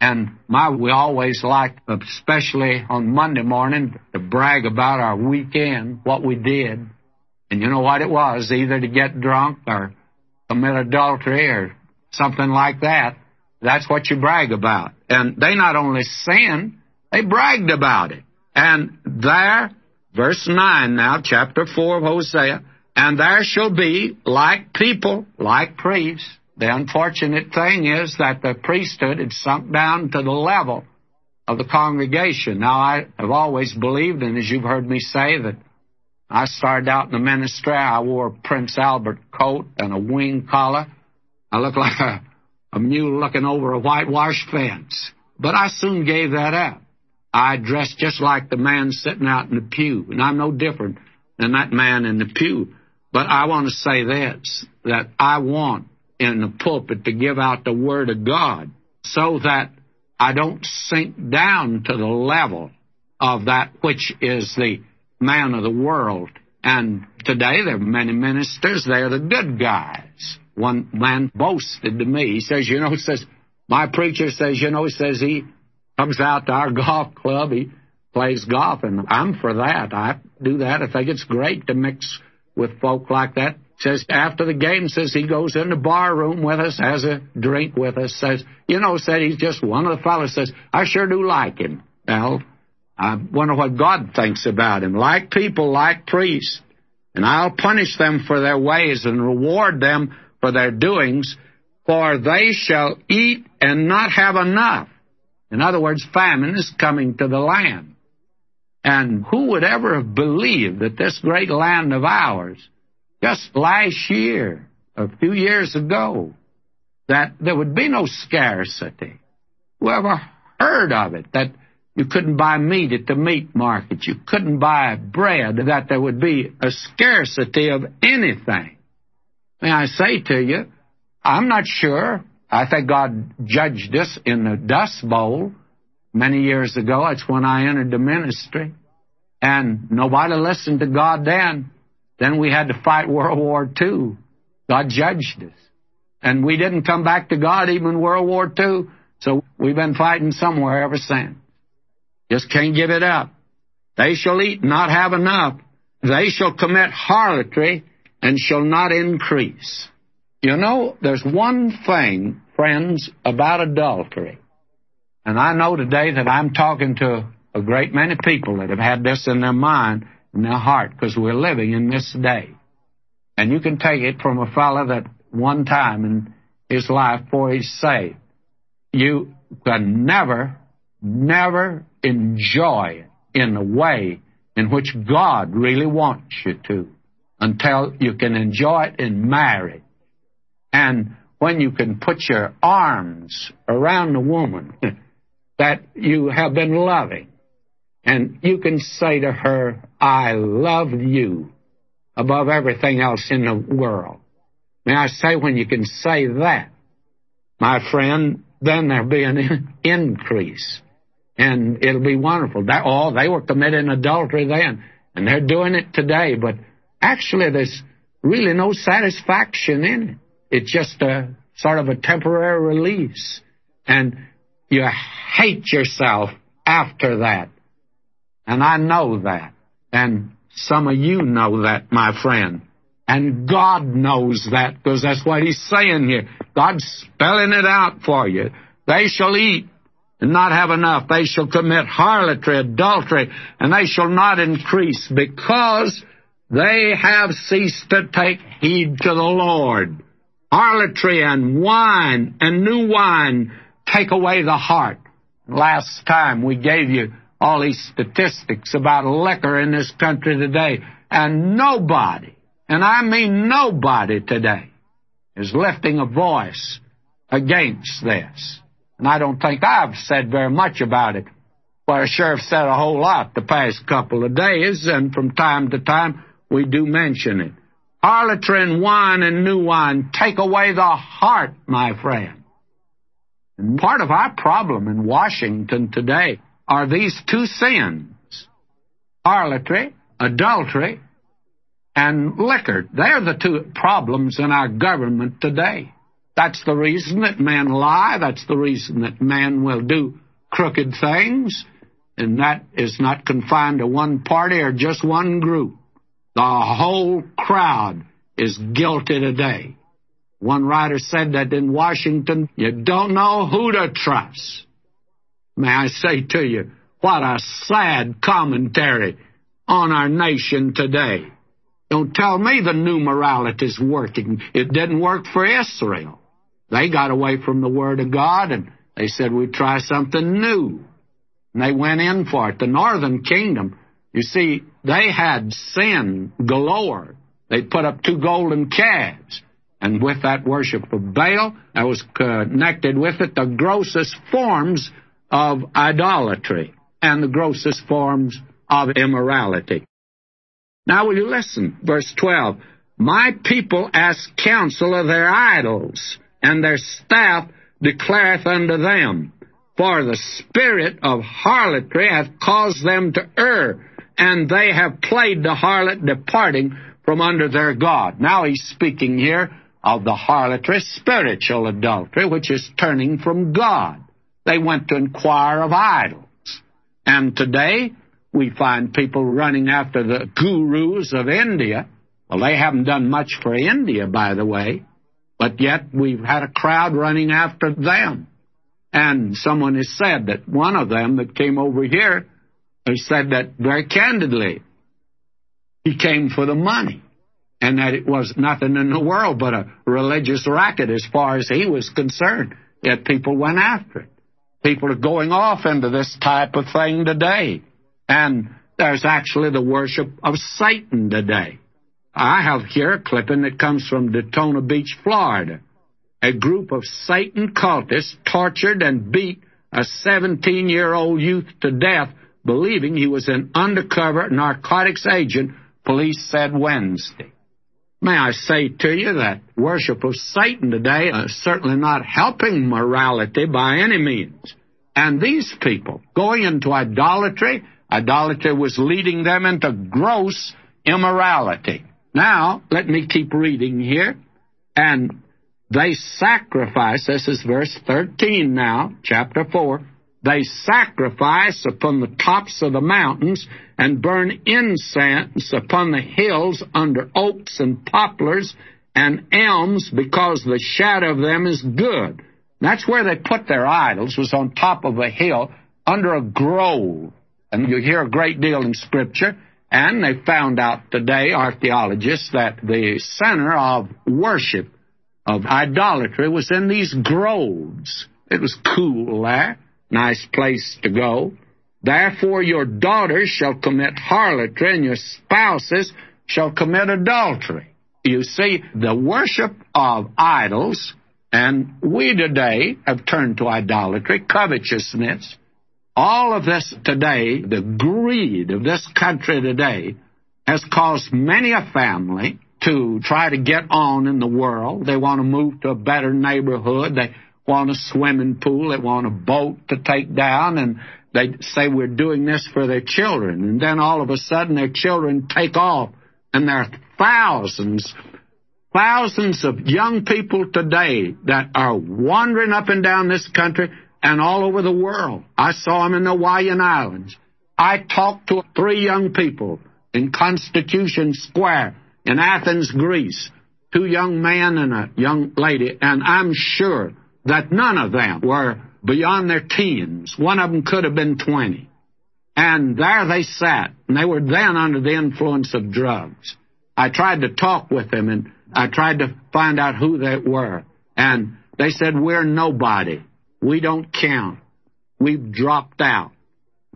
And my, we always liked, especially on Monday morning, to brag about our weekend, what we did. And you know what it was? Either to get drunk or commit adultery or something like that. That's what you brag about. And they not only sin, they bragged about it. And there, verse 9 now, chapter 4 of Hosea, and there shall be like people, like priests, the unfortunate thing is that the priesthood had sunk down to the level of the congregation. Now, I have always believed, and as you've heard me say, that I started out in the ministry. I wore a Prince Albert coat and a wing collar. I looked like a, a mule looking over a whitewashed fence. But I soon gave that up. I dressed just like the man sitting out in the pew, and I'm no different than that man in the pew. But I want to say this that I want in the pulpit to give out the Word of God so that I don't sink down to the level of that which is the man of the world. And today there are many ministers, they're the good guys. One man boasted to me, he says, you know, says, my preacher says, you know, he says he comes out to our golf club, he plays golf, and I'm for that. I do that. I think it's great to mix with folk like that. Says after the game, says he goes in the bar room with us, has a drink with us. Says, you know, said he's just one of the fellows. Says I sure do like him. Well, I wonder what God thinks about him. Like people, like priests, and I'll punish them for their ways and reward them for their doings, for they shall eat and not have enough. In other words, famine is coming to the land. And who would ever have believed that this great land of ours, just last year, a few years ago, that there would be no scarcity? Who ever heard of it, that you couldn't buy meat at the meat market. You couldn't buy bread, that there would be a scarcity of anything. May I say to you, I'm not sure. I think God judged this in the Dust Bowl many years ago. It's when I entered the ministry. And nobody listened to God then. Then we had to fight World War II. God judged us. And we didn't come back to God even World War II. So we've been fighting somewhere ever since. Just can't give it up. They shall eat not have enough. They shall commit harlotry and shall not increase. You know, there's one thing, friends, about adultery. And I know today that I'm talking to a great many people that have had this in their mind and their heart because we're living in this day. And you can take it from a fellow that one time in his life before he's saved, you can never, never enjoy it in the way in which God really wants you to until you can enjoy it in marriage and when you can put your arms around the woman that you have been loving, and you can say to her, I love you above everything else in the world. May I say, when you can say that, my friend, then there'll be an increase. And it'll be wonderful. That, oh, they were committing adultery then, and they're doing it today, but actually there's really no satisfaction in it. It's just a sort of a temporary release. And you hate yourself after that. And I know that. And some of you know that, my friend. And God knows that because that's what He's saying here. God's spelling it out for you. They shall eat and not have enough. They shall commit harlotry, adultery, and they shall not increase because they have ceased to take heed to the Lord harlotry and wine and new wine take away the heart. Last time we gave you all these statistics about liquor in this country today, and nobody, and I mean nobody today, is lifting a voice against this. And I don't think I've said very much about it, I sure have said a whole lot the past couple of days, and from time to time we do mention it. Harlotry and wine and new wine take away the heart, my friend. And part of our problem in Washington today are these two sins harlotry, adultery, and liquor. They're the two problems in our government today. That's the reason that men lie. That's the reason that men will do crooked things. And that is not confined to one party or just one group. The whole crowd is guilty today. One writer said that in Washington, you don't know who to trust. May I say to you, what a sad commentary on our nation today. Don't tell me the new morality is working. It didn't work for Israel. They got away from the Word of God and they said, we'd try something new. And they went in for it. The northern kingdom, you see, they had sin galore. They put up two golden calves. And with that worship of Baal, that was connected with it the grossest forms of idolatry and the grossest forms of immorality. Now, will you listen? Verse 12 My people ask counsel of their idols, and their staff declareth unto them. For the spirit of harlotry hath caused them to err, and they have played the harlot departing from under their God. Now he's speaking here of the harlotry, spiritual adultery, which is turning from God. They went to inquire of idols. And today, we find people running after the gurus of India. Well, they haven't done much for India, by the way, but yet we've had a crowd running after them. And someone has said that one of them that came over here has said that very candidly, he came for the money and that it was nothing in the world but a religious racket as far as he was concerned. Yet people went after it. People are going off into this type of thing today. And there's actually the worship of Satan today. I have here a clipping that comes from Daytona Beach, Florida. A group of Satan cultists tortured and beat a 17 year old youth to death, believing he was an undercover narcotics agent, police said Wednesday. May I say to you that worship of Satan today is certainly not helping morality by any means. And these people going into idolatry, idolatry was leading them into gross immorality. Now, let me keep reading here. And they sacrifice, this is verse 13 now, chapter 4. They sacrifice upon the tops of the mountains and burn incense upon the hills under oaks and poplars and elms because the shadow of them is good. That's where they put their idols, was on top of a hill under a grove. And you hear a great deal in Scripture. And they found out today, archaeologists, that the center of worship, of idolatry, was in these groves. It was cool there. Nice place to go. Therefore your daughters shall commit harlotry, and your spouses shall commit adultery. You see, the worship of idols, and we today have turned to idolatry, covetousness. All of this today, the greed of this country today, has caused many a family to try to get on in the world. They want to move to a better neighborhood. They want a swimming pool. They want a boat to take down. And they say we're doing this for their children. And then all of a sudden their children take off. And there are thousands, thousands of young people today that are wandering up and down this country and all over the world. I saw them in the Hawaiian Islands. I talked to three young people in Constitution Square in Athens, Greece. Two young men and a young lady, and I'm sure that none of them were beyond their teens. One of them could have been 20. And there they sat, and they were then under the influence of drugs. I tried to talk with them, and I tried to find out who they were. And they said, We're nobody. We don't count. We've dropped out.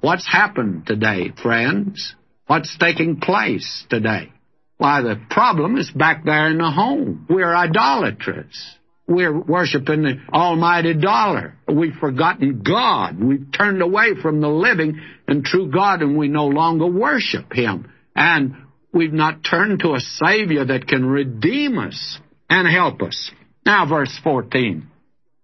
What's happened today, friends? What's taking place today? Why, the problem is back there in the home. We're idolatrous. We're worshiping the almighty dollar. We've forgotten God. We've turned away from the living and true God, and we no longer worship Him. And we've not turned to a Savior that can redeem us and help us. Now, verse 14.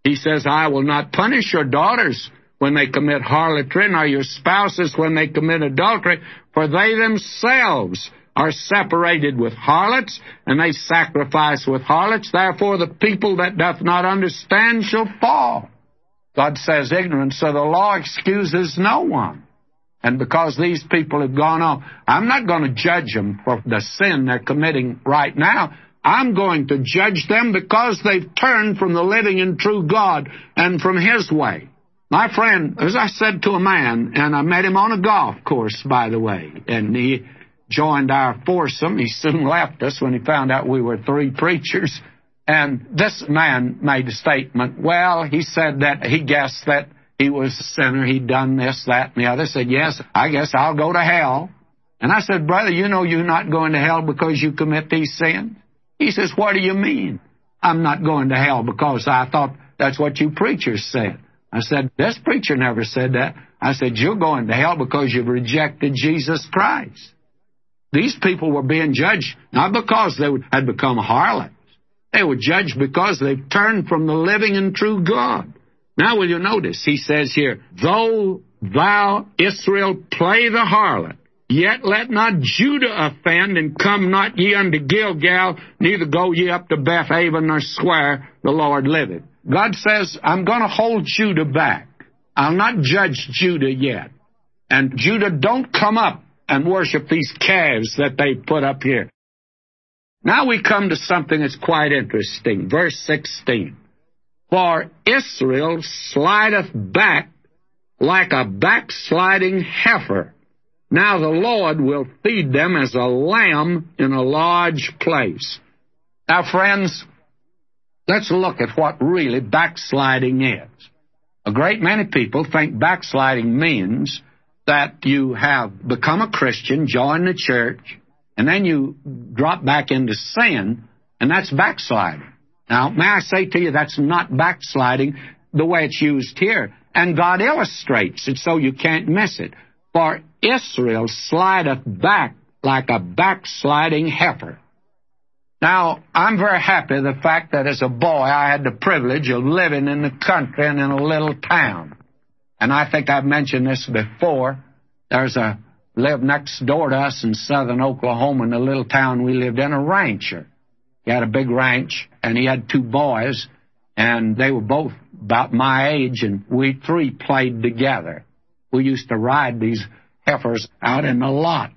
He says, I will not punish your daughters when they commit harlotry, nor your spouses when they commit adultery, for they themselves are separated with harlots, and they sacrifice with harlots. Therefore, the people that doth not understand shall fall. God says ignorance of the law excuses no one. And because these people have gone off, I'm not going to judge them for the sin they're committing right now. I'm going to judge them because they've turned from the living and true God and from His way. My friend, as I said to a man, and I met him on a golf course, by the way, and he joined our foursome. He soon left us when he found out we were three preachers. And this man made a statement. Well, he said that he guessed that he was a sinner. He'd done this, that, and the other. Said, yes, I guess I'll go to hell. And I said, brother, you know you're not going to hell because you commit these sins? He says, what do you mean? I'm not going to hell because I thought that's what you preachers said. I said, this preacher never said that. I said, you're going to hell because you've rejected Jesus Christ. These people were being judged not because they had become harlots. They were judged because they turned from the living and true God. Now, will you notice? He says here, Though thou, Israel, play the harlot, Yet let not Judah offend, and come not ye unto Gilgal, neither go ye up to Bethaven, nor swear, the Lord liveth. God says, I'm going to hold Judah back. I'll not judge Judah yet. And Judah, don't come up and worship these calves that they put up here. Now we come to something that's quite interesting. Verse 16. For Israel slideth back like a backsliding heifer. Now the Lord will feed them as a lamb in a large place. Now, friends, let's look at what really backsliding is. A great many people think backsliding means that you have become a Christian, joined the church, and then you drop back into sin, and that's backsliding. Now, may I say to you, that's not backsliding the way it's used here. And God illustrates it so you can't miss it. For Israel slideth back like a backsliding heifer. Now, I'm very happy the fact that as a boy I had the privilege of living in the country and in a little town. And I think I've mentioned this before. There's a lived next door to us in southern Oklahoma in the little town we lived in, a rancher. He had a big ranch and he had two boys and they were both about my age and we three played together we used to ride these heifers out in the lot.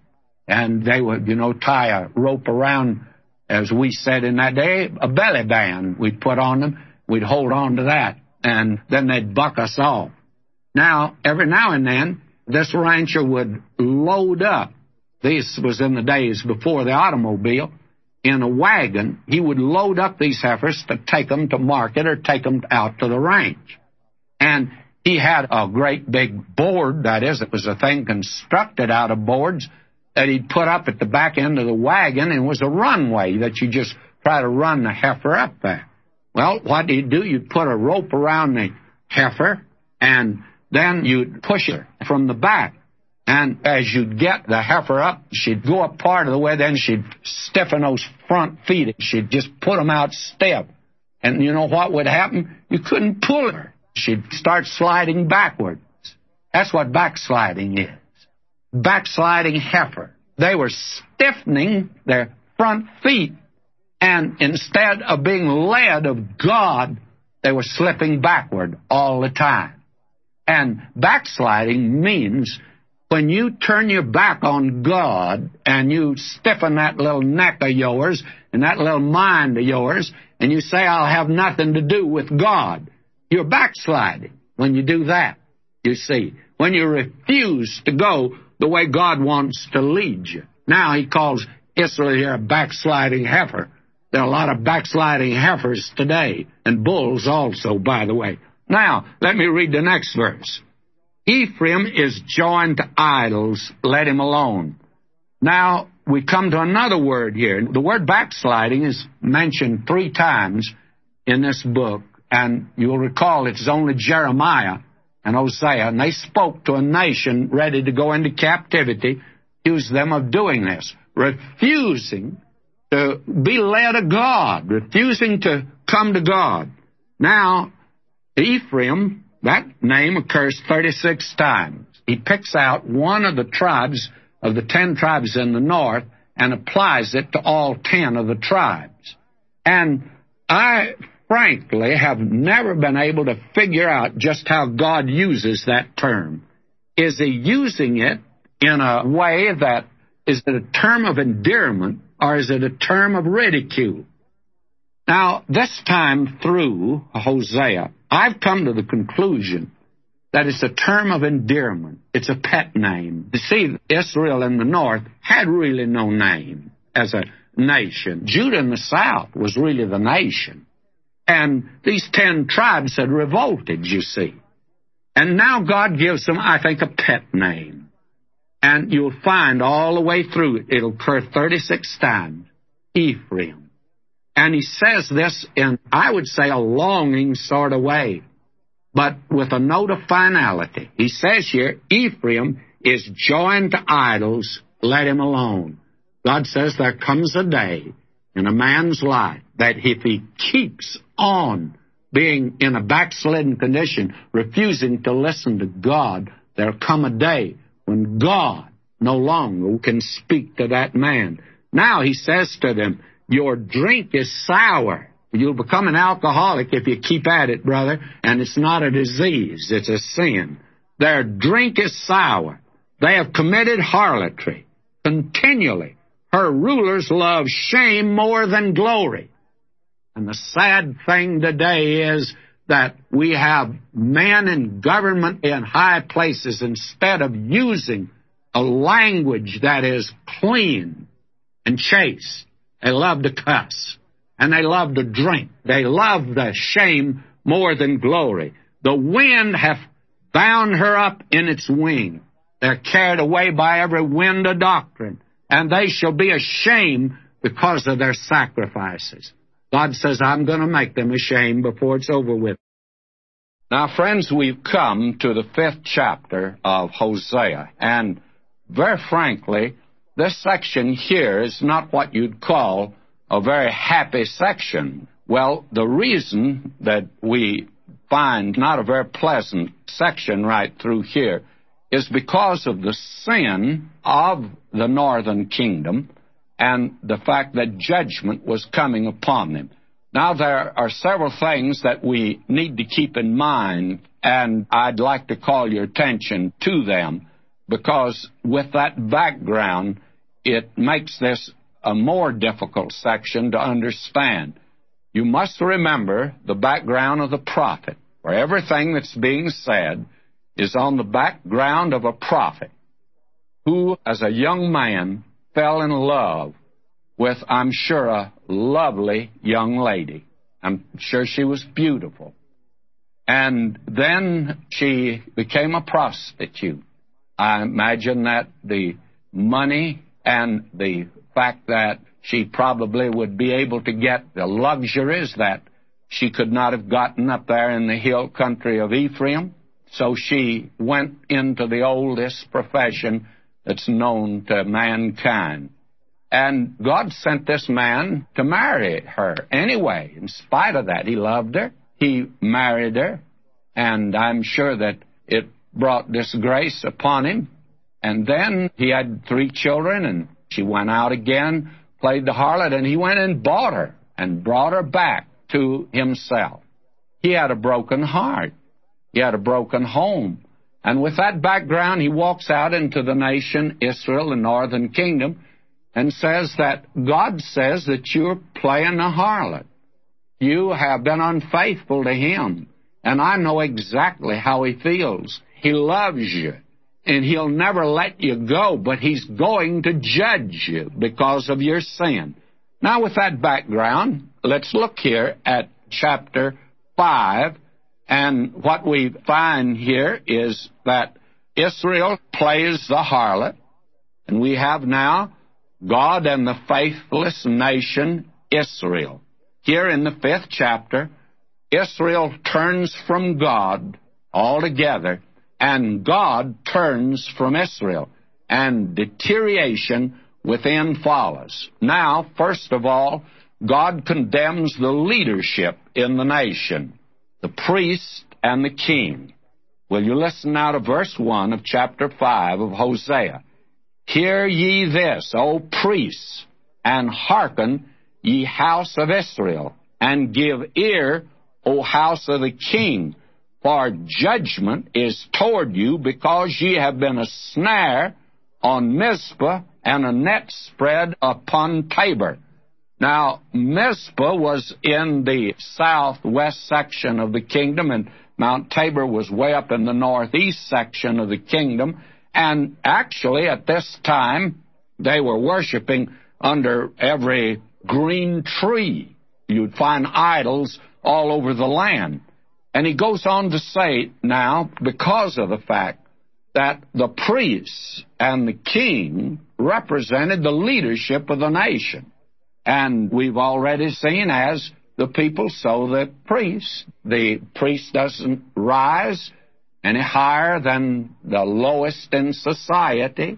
And they would, you know, tie a rope around, as we said in that day, a belly band we'd put on them. We'd hold on to that. And then they'd buck us off. Now, every now and then, this rancher would load up. This was in the days before the automobile. In a wagon, he would load up these heifers to take them to market or take them out to the ranch. And he had a great big board, that is, it was a thing constructed out of boards that he'd put up at the back end of the wagon and was a runway that you just try to run the heifer up there. Well, what do you do? You'd put a rope around the heifer and then you'd push her from the back. And as you'd get the heifer up, she'd go up part of the way, then she'd stiffen those front feet. And she'd just put them out stiff. And you know what would happen? You couldn't pull her she'd start sliding backwards. That's what backsliding is. Backsliding heifer. They were stiffening their front feet, and instead of being led of God, they were slipping backward all the time. And backsliding means when you turn your back on God and you stiffen that little neck of yours and that little mind of yours, and you say, I'll have nothing to do with God. You're backsliding when you do that, you see. When you refuse to go the way God wants to lead you. Now he calls Israel here a backsliding heifer. There are a lot of backsliding heifers today, and bulls also, by the way. Now, let me read the next verse. Ephraim is joined to idols, let him alone. Now, we come to another word here. The word backsliding is mentioned three times in this book. And you'll recall it's only Jeremiah and Hosea, and they spoke to a nation ready to go into captivity, accused them of doing this, refusing to be led of God, refusing to come to God. Now, Ephraim, that name occurs 36 times. He picks out one of the tribes of the ten tribes in the north and applies it to all ten of the tribes. And I frankly have never been able to figure out just how God uses that term. Is he using it in a way that is it a term of endearment or is it a term of ridicule? Now, this time through Hosea, I've come to the conclusion that it's a term of endearment. It's a pet name. You see, Israel in the north had really no name as a nation. Judah in the south was really the nation. And these ten tribes had revolted, you see. And now God gives them, I think, a pet name. And you'll find all the way through it, it'll occur 36 times Ephraim. And he says this in, I would say, a longing sort of way, but with a note of finality. He says here, Ephraim is joined to idols, let him alone. God says there comes a day in a man's life that if he keeps on being in a backslidden condition, refusing to listen to God, there'll come a day when God no longer can speak to that man. Now he says to them, your drink is sour. You'll become an alcoholic if you keep at it, brother, and it's not a disease, it's a sin. Their drink is sour. They have committed harlotry continually. Her rulers love shame more than glory. And the sad thing today is that we have men in government in high places instead of using a language that is clean and chaste they love to cuss. And they love to drink. They love the shame more than glory. The wind hath bound her up in its wing. They're carried away by every wind of doctrine. And they shall be ashamed because of their sacrifices. God says, I'm going to make them ashamed before it's over with. Now, friends, we've come to the fifth chapter of Hosea. And very frankly, this section here is not what you'd call a very happy section. Well, the reason that we find not a very pleasant section right through here is because of the sin of the northern kingdom and the fact that judgment was coming upon them. Now, there are several things that we need to keep in mind, and I'd like to call your attention to them because with that background, it makes this a more difficult section to understand. You must remember the background of the prophet, where everything that's being said is on the background of a prophet who, as a young man, fell in love with, I'm sure, a lovely young lady. I'm sure she was beautiful. And then she became a prostitute. I imagine that the money and the fact that she probably would be able to get the luxuries that she could not have gotten up there in the hill country of Ephraim. So she went into the oldest profession that's known to mankind. And God sent this man to marry her anyway. In spite of that, he loved her. He married her. And I'm sure that it brought disgrace upon him. And then he had three children, and she went out again, played the harlot, and he went and bought her and brought her back to himself. He had a broken heart. He had a broken home. And with that background, he walks out into the nation, Israel, the northern kingdom, and says that God says that you're playing a harlot. You have been unfaithful to him. And I know exactly how he feels. He loves you and he'll never let you go, but he's going to judge you because of your sin. Now, with that background, let's look here at chapter 5, and what we find here is that Israel plays the harlot, and we have now God and the faithless nation Israel. Here in the fifth chapter, Israel turns from God altogether and God turns from Israel, and deterioration within follows. Now, first of all, God condemns the leadership in the nation, the priest and the king. Will you listen now to verse 1 of chapter 5 of Hosea? Hear ye this, O priests, and hearken, ye house of Israel, and give ear, O house of the king for judgment is toward you, because ye have been a snare on Mizpah and a net spread upon Tabor. Now, Mizpah was in the southwest section of the kingdom, and Mount Tabor was way up in the northeast section of the kingdom. And actually, at this time, they were worshiping under every green tree. You'd find idols all over the land. And he goes on to say now, because of the fact that the priests and the king represented the leadership of the nation. And we've already seen as the people, so the priest. The priest doesn't rise any higher than the lowest in society,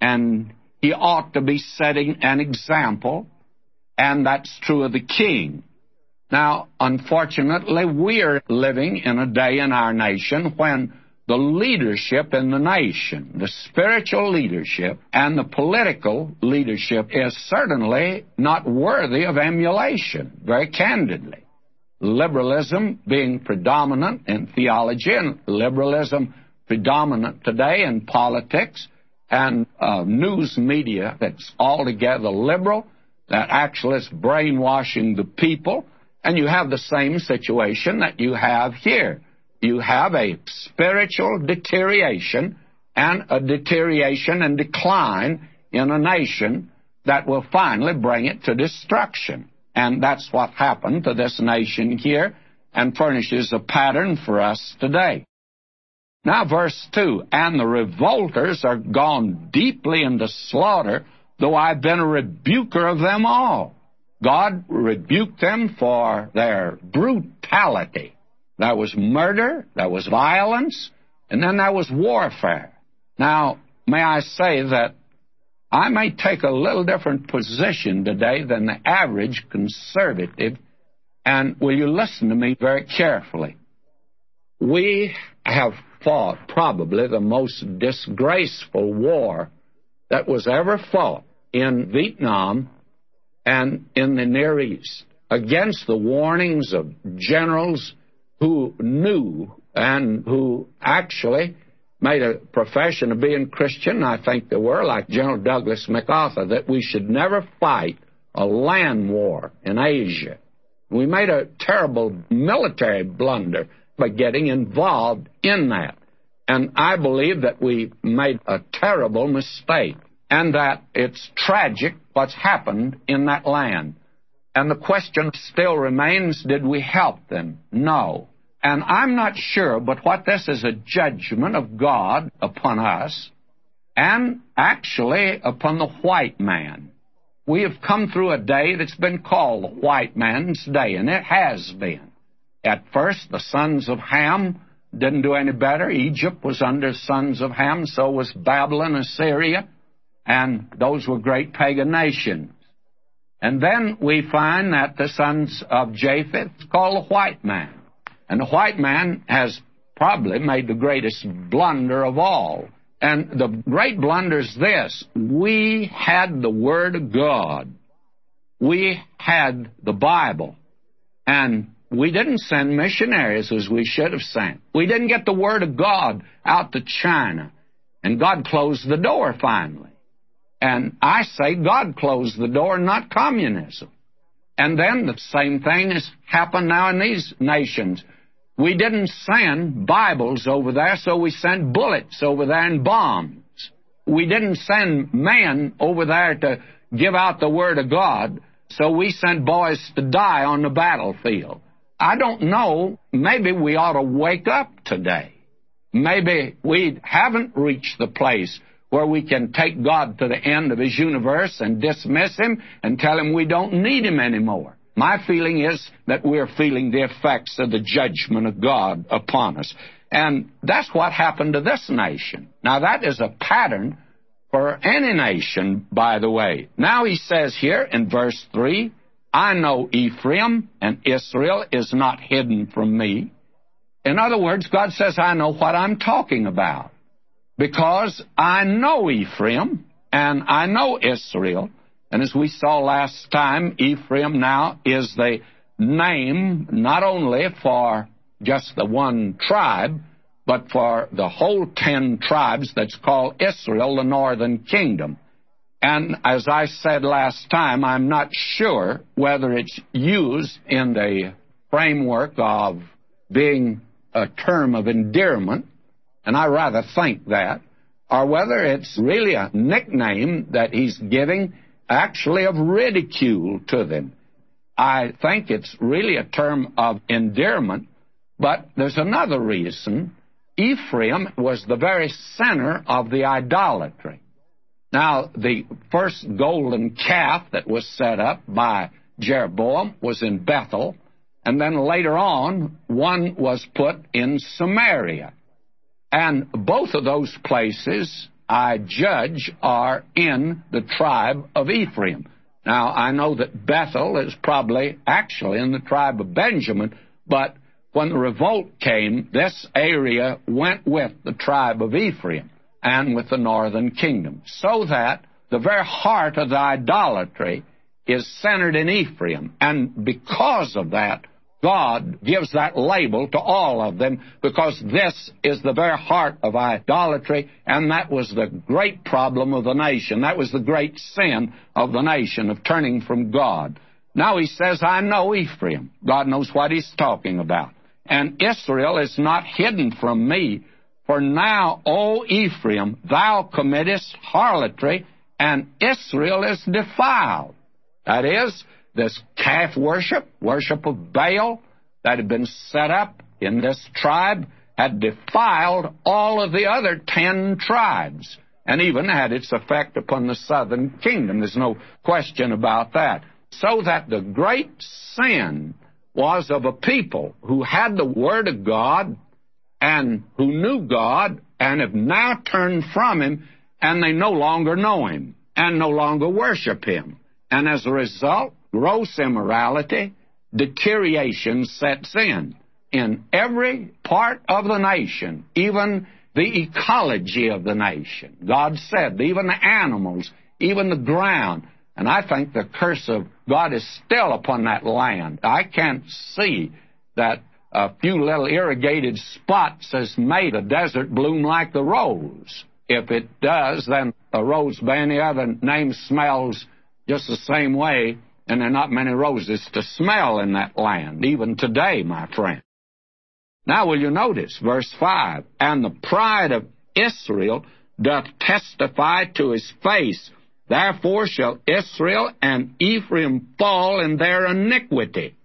and he ought to be setting an example, and that's true of the king. Now, unfortunately, we're living in a day in our nation when the leadership in the nation, the spiritual leadership, and the political leadership is certainly not worthy of emulation, very candidly. Liberalism being predominant in theology, and liberalism predominant today in politics, and uh, news media that's altogether liberal, that actually is brainwashing the people, and you have the same situation that you have here you have a spiritual deterioration and a deterioration and decline in a nation that will finally bring it to destruction. And that's what happened to this nation here and furnishes a pattern for us today. Now, verse 2 And the revolters are gone deeply into slaughter, though I've been a rebuker of them all. God rebuked them for their brutality. There was murder, there was violence, and then there was warfare. Now, may I say that I may take a little different position today than the average conservative, and will you listen to me very carefully? We have fought probably the most disgraceful war that was ever fought in Vietnam and in the Near East against the warnings of generals who knew and who actually made a profession of being Christian, I think there were, like General Douglas MacArthur, that we should never fight a land war in Asia. We made a terrible military blunder by getting involved in that. And I believe that we made a terrible mistake and that it's tragic what's happened in that land. And the question still remains did we help them? No. And I'm not sure, but what this is a judgment of God upon us and actually upon the white man. We have come through a day that's been called the white man's day, and it has been. At first, the sons of Ham didn't do any better. Egypt was under sons of Ham, so was Babylon, Assyria, and those were great pagan nations. And then we find that the sons of Japheth called the white man. And the white man has probably made the greatest blunder of all. And the great blunder is this we had the Word of God, we had the Bible, and we didn't send missionaries as we should have sent. We didn't get the Word of God out to China. And God closed the door finally. And I say God closed the door, not communism. And then the same thing has happened now in these nations. We didn't send Bibles over there, so we sent bullets over there and bombs. We didn't send men over there to give out the Word of God, so we sent boys to die on the battlefield. I don't know. Maybe we ought to wake up today. Maybe we haven't reached the place where we can take God to the end of His universe and dismiss Him and tell Him we don't need Him anymore. My feeling is that we're feeling the effects of the judgment of God upon us. And that's what happened to this nation. Now, that is a pattern for any nation, by the way. Now he says here in verse 3 I know Ephraim, and Israel is not hidden from me. In other words, God says, I know what I'm talking about. Because I know Ephraim, and I know Israel, and as we saw last time, Ephraim now is the name not only for just the one tribe, but for the whole ten tribes that's called Israel, the northern kingdom. And as I said last time, I'm not sure whether it's used in the framework of being a term of endearment, and I rather think that, or whether it's really a nickname that he's giving actually of ridicule to them. I think it's really a term of endearment, but there's another reason. Ephraim was the very center of the idolatry. Now, the first golden calf that was set up by Jeroboam was in Bethel, and then later on, one was put in Samaria. And both of those places, I judge, are in the tribe of Ephraim. Now, I know that Bethel is probably actually in the tribe of Benjamin, but when the revolt came, this area went with the tribe of Ephraim and with the northern kingdom, so that the very heart of the idolatry is centered in Ephraim. And because of that, God gives that label to all of them because this is the very heart of idolatry, and that was the great problem of the nation. That was the great sin of the nation, of turning from God. Now he says, I know Ephraim. God knows what he's talking about. And Israel is not hidden from me. For now, O Ephraim, thou committest harlotry, and Israel is defiled. That is, this calf worship, worship of Baal that had been set up in this tribe, had defiled all of the other ten tribes and even had its effect upon the southern kingdom. There's no question about that. So that the great sin was of a people who had the Word of God and who knew God and have now turned from Him and they no longer know Him and no longer worship Him. And as a result, gross immorality, deterioration sets in in every part of the nation, even the ecology of the nation. God said, even the animals, even the ground. And I think the curse of God is still upon that land. I can't see that a few little irrigated spots has made a desert bloom like the rose. If it does, then a rose by any other name smells just the same way and there are not many roses to smell in that land, even today, my friend. Now, will you notice verse 5? And the pride of Israel doth testify to his face. Therefore shall Israel and Ephraim fall in their iniquity.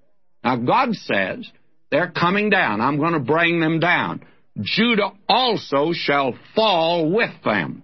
Now, God says they're coming down. I'm going to bring them down. Judah also shall fall with them.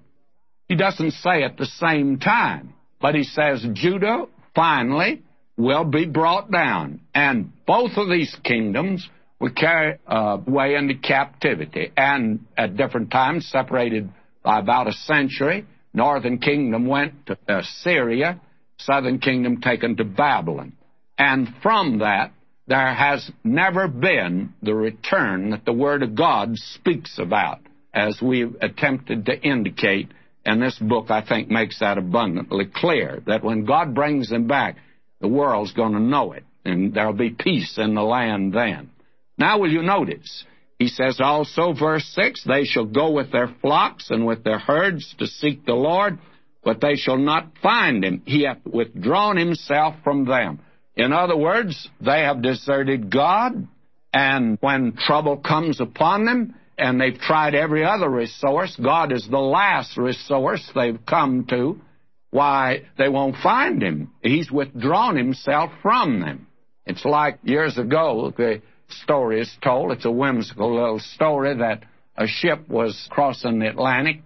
He doesn't say at the same time, but he says Judah finally will be brought down. And both of these kingdoms were carried uh, away into captivity and at different times separated by about a century. Northern kingdom went to Assyria, southern kingdom taken to Babylon. And from that, there has never been the return that the Word of God speaks about, as we've attempted to indicate and this book, I think, makes that abundantly clear that when God brings them back, the world's going to know it, and there'll be peace in the land then. Now, will you notice? He says also, verse 6 They shall go with their flocks and with their herds to seek the Lord, but they shall not find him. He hath withdrawn himself from them. In other words, they have deserted God, and when trouble comes upon them, and they've tried every other resource. God is the last resource they've come to. Why, they won't find him. He's withdrawn himself from them. It's like years ago, the story is told. It's a whimsical little story that a ship was crossing the Atlantic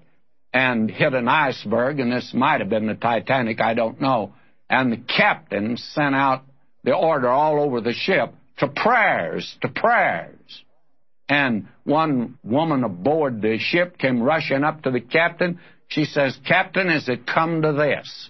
and hit an iceberg, and this might have been the Titanic, I don't know. And the captain sent out the order all over the ship to prayers, to prayers. And one woman aboard the ship came rushing up to the captain. She says, Captain, has it come to this?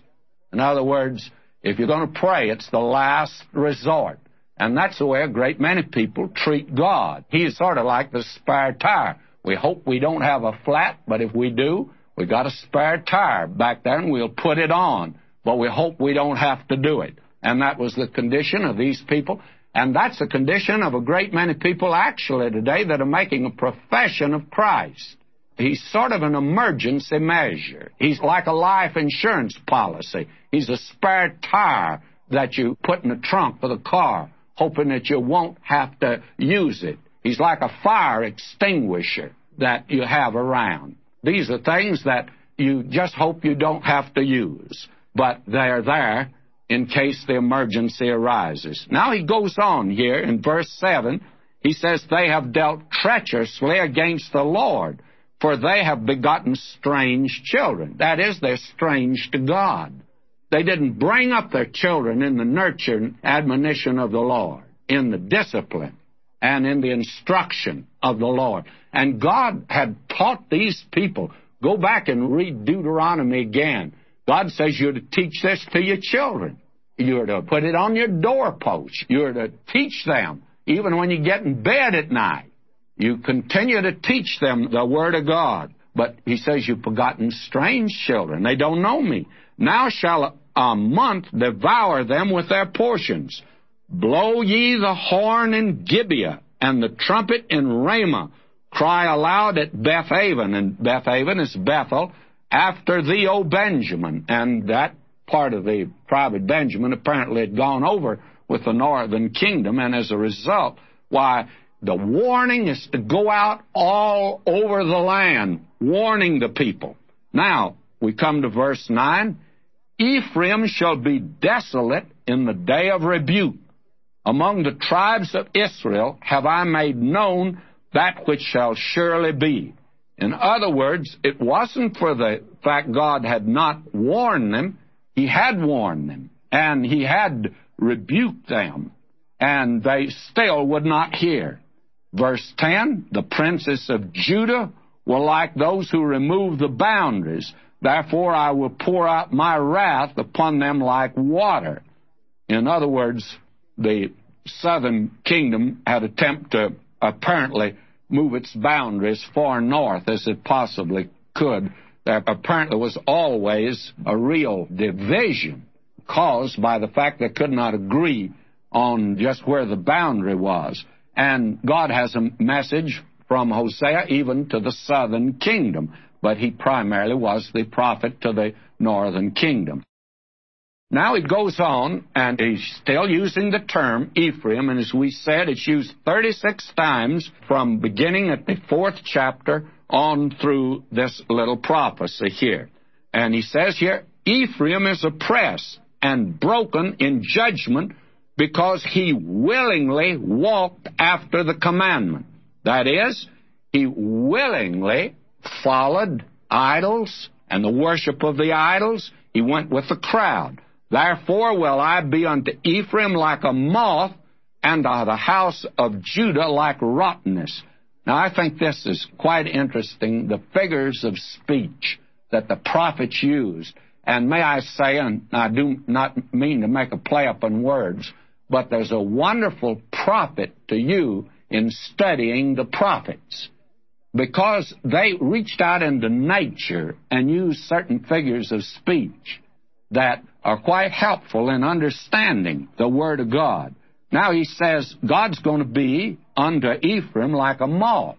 In other words, if you're going to pray, it's the last resort. And that's the way a great many people treat God. He's sort of like the spare tire. We hope we don't have a flat, but if we do, we've got a spare tire back there and we'll put it on. But we hope we don't have to do it. And that was the condition of these people. And that's the condition of a great many people actually today that are making a profession of Christ. He's sort of an emergency measure. He's like a life insurance policy. He's a spare tire that you put in the trunk of the car, hoping that you won't have to use it. He's like a fire extinguisher that you have around. These are things that you just hope you don't have to use. but they're there in case the emergency arises. Now he goes on here in verse 7. He says, They have dealt treacherously against the Lord, for they have begotten strange children. That is, they're strange to God. They didn't bring up their children in the nurture and admonition of the Lord, in the discipline and in the instruction of the Lord. And God had taught these people. Go back and read Deuteronomy again. God says you're to teach this to your children. You're to put it on your doorpost. You're to teach them, even when you get in bed at night. You continue to teach them the Word of God. But he says, You've begotten strange children. They don't know me. Now shall a month devour them with their portions. Blow ye the horn in Gibeah, and the trumpet in Ramah. Cry aloud at Bethaven, and Bethaven is Bethel, after thee, O Benjamin. And that part of the of Benjamin apparently had gone over with the northern kingdom, and as a result, why, the warning is to go out all over the land, warning the people. Now, we come to verse 9. Ephraim shall be desolate in the day of rebuke. Among the tribes of Israel have I made known that which shall surely be. In other words, it wasn't for the fact God had not warned them, He had warned them, and He had rebuked them, and they still would not hear. Verse 10 The princes of Judah were like those who remove the boundaries. Therefore, I will pour out my wrath upon them like water. In other words, the southern kingdom had attempted to apparently move its boundaries far north as it possibly could. There apparently was always a real division caused by the fact they could not agree on just where the boundary was. And God has a message from Hosea even to the southern kingdom but he primarily was the prophet to the northern kingdom. Now it goes on, and he's still using the term Ephraim, and as we said, it's used 36 times from beginning at the fourth chapter on through this little prophecy here. And he says here, Ephraim is oppressed and broken in judgment because he willingly walked after the commandment. That is, he willingly followed idols and the worship of the idols. He went with the crowd. Therefore will I be unto Ephraim like a moth, and to the house of Judah like rottenness. Now I think this is quite interesting, the figures of speech that the prophets used. And may I say, and I do not mean to make a play upon words, but there's a wonderful profit to you in studying the prophets because they reached out into nature and used certain figures of speech that are quite helpful in understanding the Word of God. Now he says God's going to be unto Ephraim like a moth.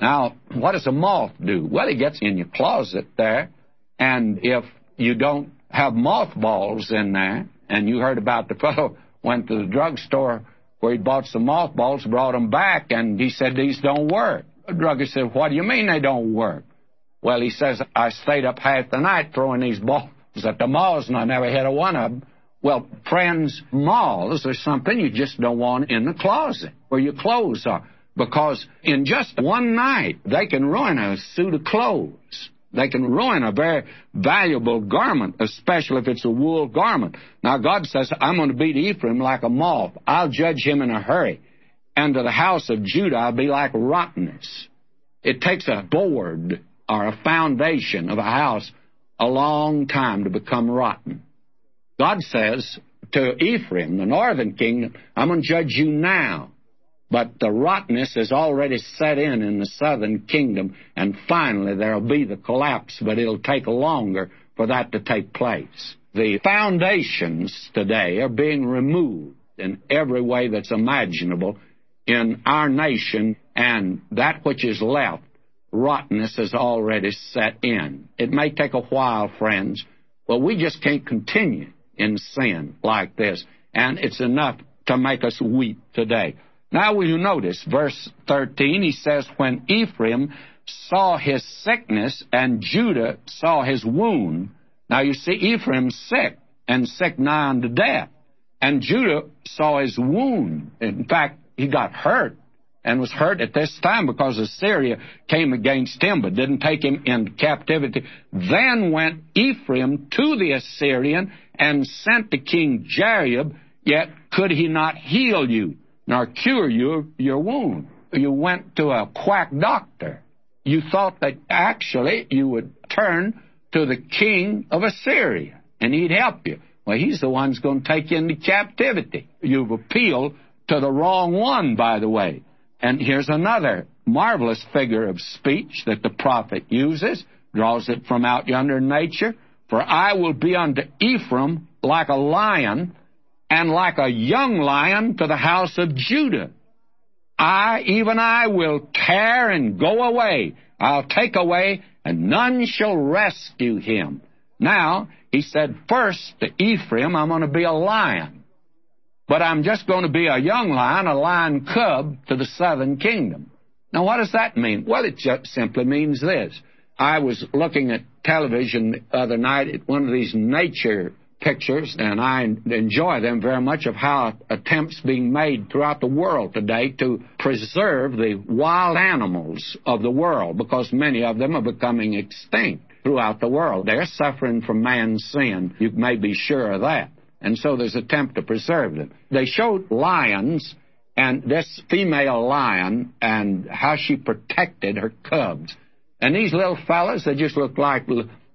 Now, what does a moth do? Well, it gets in your closet there, and if you don't have mothballs in there, and you heard about the fellow went to the drugstore where he bought some mothballs, brought them back, and he said these don't work. The druggist said, What do you mean they don't work? Well, he says, I stayed up half the night throwing these balls at the moths and I never hit a one of them. Well, friends, moths are something you just don't want in the closet where your clothes are. Because in just one night, they can ruin a suit of clothes. They can ruin a very valuable garment, especially if it's a wool garment. Now, God says, I'm going to beat Ephraim like a moth. I'll judge him in a hurry and to the house of Judah I'll be like rottenness. It takes a board or a foundation of a house a long time to become rotten. God says to Ephraim, the northern kingdom, I'm going to judge you now. But the rottenness has already set in in the southern kingdom, and finally there'll be the collapse, but it'll take longer for that to take place. The foundations today are being removed in every way that's imaginable in our nation, and that which is left, rottenness is already set in. It may take a while, friends, but we just can't continue in sin like this, and it's enough to make us weep today. Now, will you notice verse 13? He says, When Ephraim saw his sickness and Judah saw his wound, Now you see, Ephraim's sick, and sick nigh unto death. And Judah saw his wound. In fact, he got hurt and was hurt at this time because Assyria came against him but didn't take him into captivity. Then went Ephraim to the Assyrian and sent to King Jareb, yet could he not heal you nor cure you your wound. You went to a quack doctor. You thought that actually you would turn to the king of Assyria and he'd help you. Well, he's the one who's going to take you into captivity. You've appealed to the wrong one, by the way. And here's another marvelous figure of speech that the prophet uses, draws it from out yonder nature. For I will be unto Ephraim like a lion, and like a young lion to the house of Judah. I, even I, will tear and go away. I'll take away, and none shall rescue him. Now, he said, first to Ephraim, I'm going to be a lion. But I'm just going to be a young lion, a lion cub to the southern kingdom. Now, what does that mean? Well, it just simply means this. I was looking at television the other night at one of these nature pictures, and I enjoy them very much of how attempts being made throughout the world today to preserve the wild animals of the world because many of them are becoming extinct throughout the world. They're suffering from man's sin. You may be sure of that. And so there's attempt to preserve them. They showed lions and this female lion and how she protected her cubs. And these little fellas, they just look like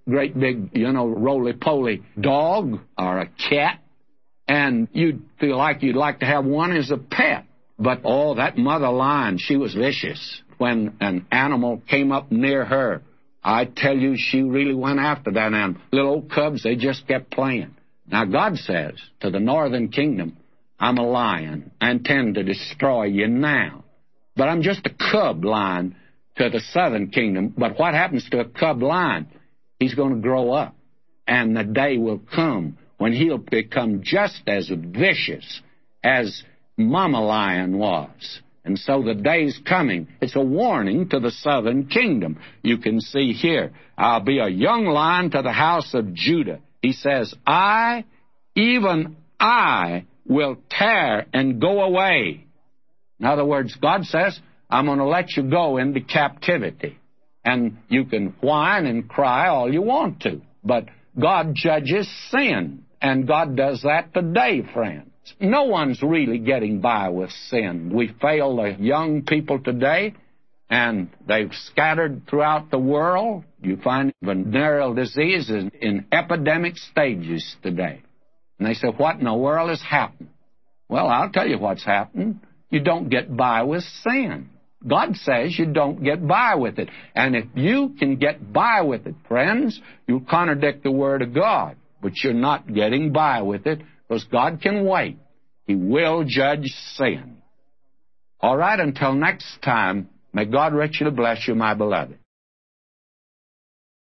great big, you know, roly-poly dog or a cat. And you'd feel like you'd like to have one as a pet. But, oh, that mother lion, she was vicious. When an animal came up near her, I tell you, she really went after that animal. Little old cubs, they just kept playing. Now, God says to the northern kingdom, I'm a lion. I intend to destroy you now. But I'm just a cub lion to the southern kingdom. But what happens to a cub lion? He's going to grow up. And the day will come when he'll become just as vicious as Mama Lion was. And so the day's coming. It's a warning to the southern kingdom. You can see here, I'll be a young lion to the house of Judah. He says, I, even I, will tear and go away. In other words, God says, I'm going to let you go into captivity. And you can whine and cry all you want to. But God judges sin. And God does that today, friends. No one's really getting by with sin. We fail the young people today, and they've scattered throughout the world. You find venereal disease in, in epidemic stages today. And they say, What in the world has happened? Well, I'll tell you what's happened. You don't get by with sin. God says you don't get by with it. And if you can get by with it, friends, you'll contradict the Word of God. But you're not getting by with it because God can wait. He will judge sin. All right, until next time, may God richly bless you, my beloved.